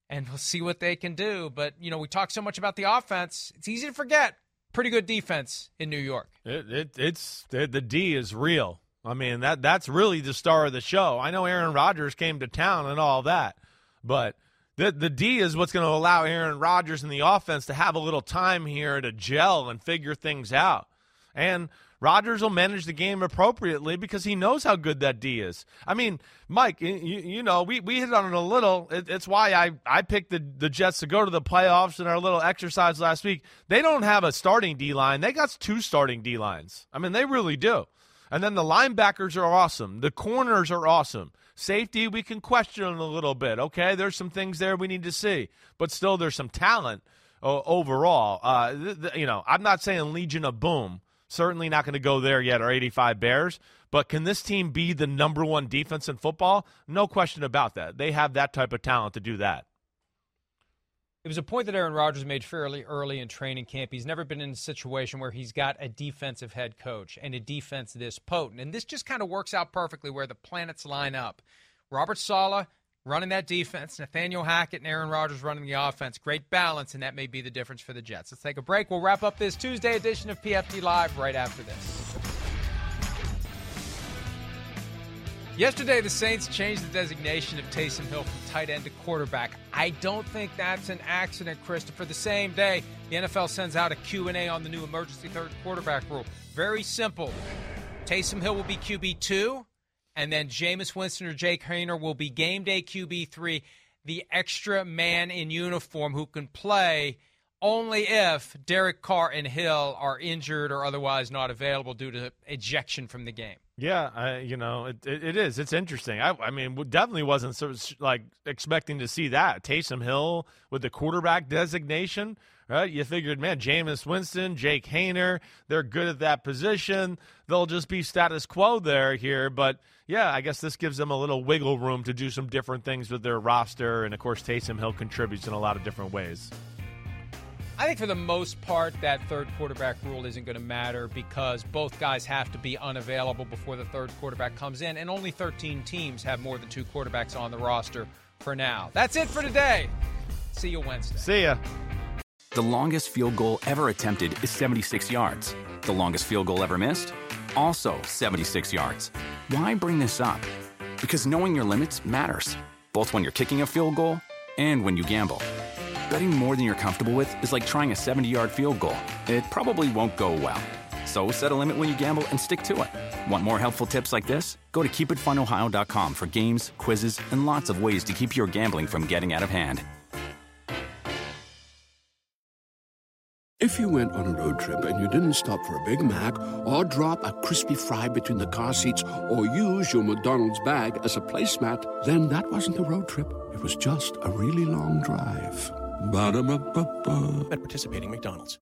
And we'll see what they can do. But, you know, we talk so much about the offense, it's easy to forget. Pretty good defense in New York. It, it, it's the, the D is real. I mean that that's really the star of the show. I know Aaron Rodgers came to town and all that, but the the D is what's going to allow Aaron Rodgers and the offense to have a little time here to gel and figure things out. And Rodgers will manage the game appropriately because he knows how good that D is. I mean, Mike, you, you know, we, we hit on it a little. It, it's why I, I picked the, the Jets to go to the playoffs in our little exercise last week. They don't have a starting D line, they got two starting D lines. I mean, they really do. And then the linebackers are awesome. The corners are awesome. Safety, we can question a little bit. Okay, there's some things there we need to see, but still, there's some talent uh, overall. Uh, th- th- you know, I'm not saying Legion of Boom. Certainly not going to go there yet, or 85 Bears. But can this team be the number one defense in football? No question about that. They have that type of talent to do that. It was a point that Aaron Rodgers made fairly early in training camp. He's never been in a situation where he's got a defensive head coach and a defense this potent. And this just kind of works out perfectly where the planets line up. Robert Saleh running that defense, Nathaniel Hackett and Aaron Rodgers running the offense. Great balance, and that may be the difference for the Jets. Let's take a break. We'll wrap up this Tuesday edition of PFT Live right after this. Yesterday, the Saints changed the designation of Taysom Hill from tight end to quarterback. I don't think that's an accident, Christopher. The same day, the NFL sends out a Q&A on the new emergency third quarterback rule. Very simple. Taysom Hill will be QB2, and then Jameis Winston or Jake Haener will be game day QB3, the extra man in uniform who can play only if Derek Carr and Hill are injured or otherwise not available due to ejection from the game. Yeah, I, you know, it, it, it is. It's interesting. I, I mean, definitely wasn't like expecting to see that Taysom Hill with the quarterback designation. Right? You figured, man, Jameis Winston, Jake Haener, they're good at that position. They'll just be status quo there here. But yeah, I guess this gives them a little wiggle room to do some different things with their roster. And of course, Taysom Hill contributes in a lot of different ways. I think for the most part, that third quarterback rule isn't going to matter because both guys have to be unavailable before the third quarterback comes in, and only 13 teams have more than two quarterbacks on the roster for now. That's it for today. See you Wednesday. See ya. The longest field goal ever attempted is 76 yards. The longest field goal ever missed? Also 76 yards. Why bring this up? Because knowing your limits matters, both when you're kicking a field goal and when you gamble. Betting more than you're comfortable with is like trying a 70 yard field goal. It probably won't go well. So set a limit when you gamble and stick to it. Want more helpful tips like this? Go to keepitfunohio.com for games, quizzes, and lots of ways to keep your gambling from getting out of hand. If you went on a road trip and you didn't stop for a Big Mac or drop a crispy fry between the car seats or use your McDonald's bag as a placemat, then that wasn't a road trip. It was just a really long drive. Ba-da-ba-ba-ba. At participating McDonald's.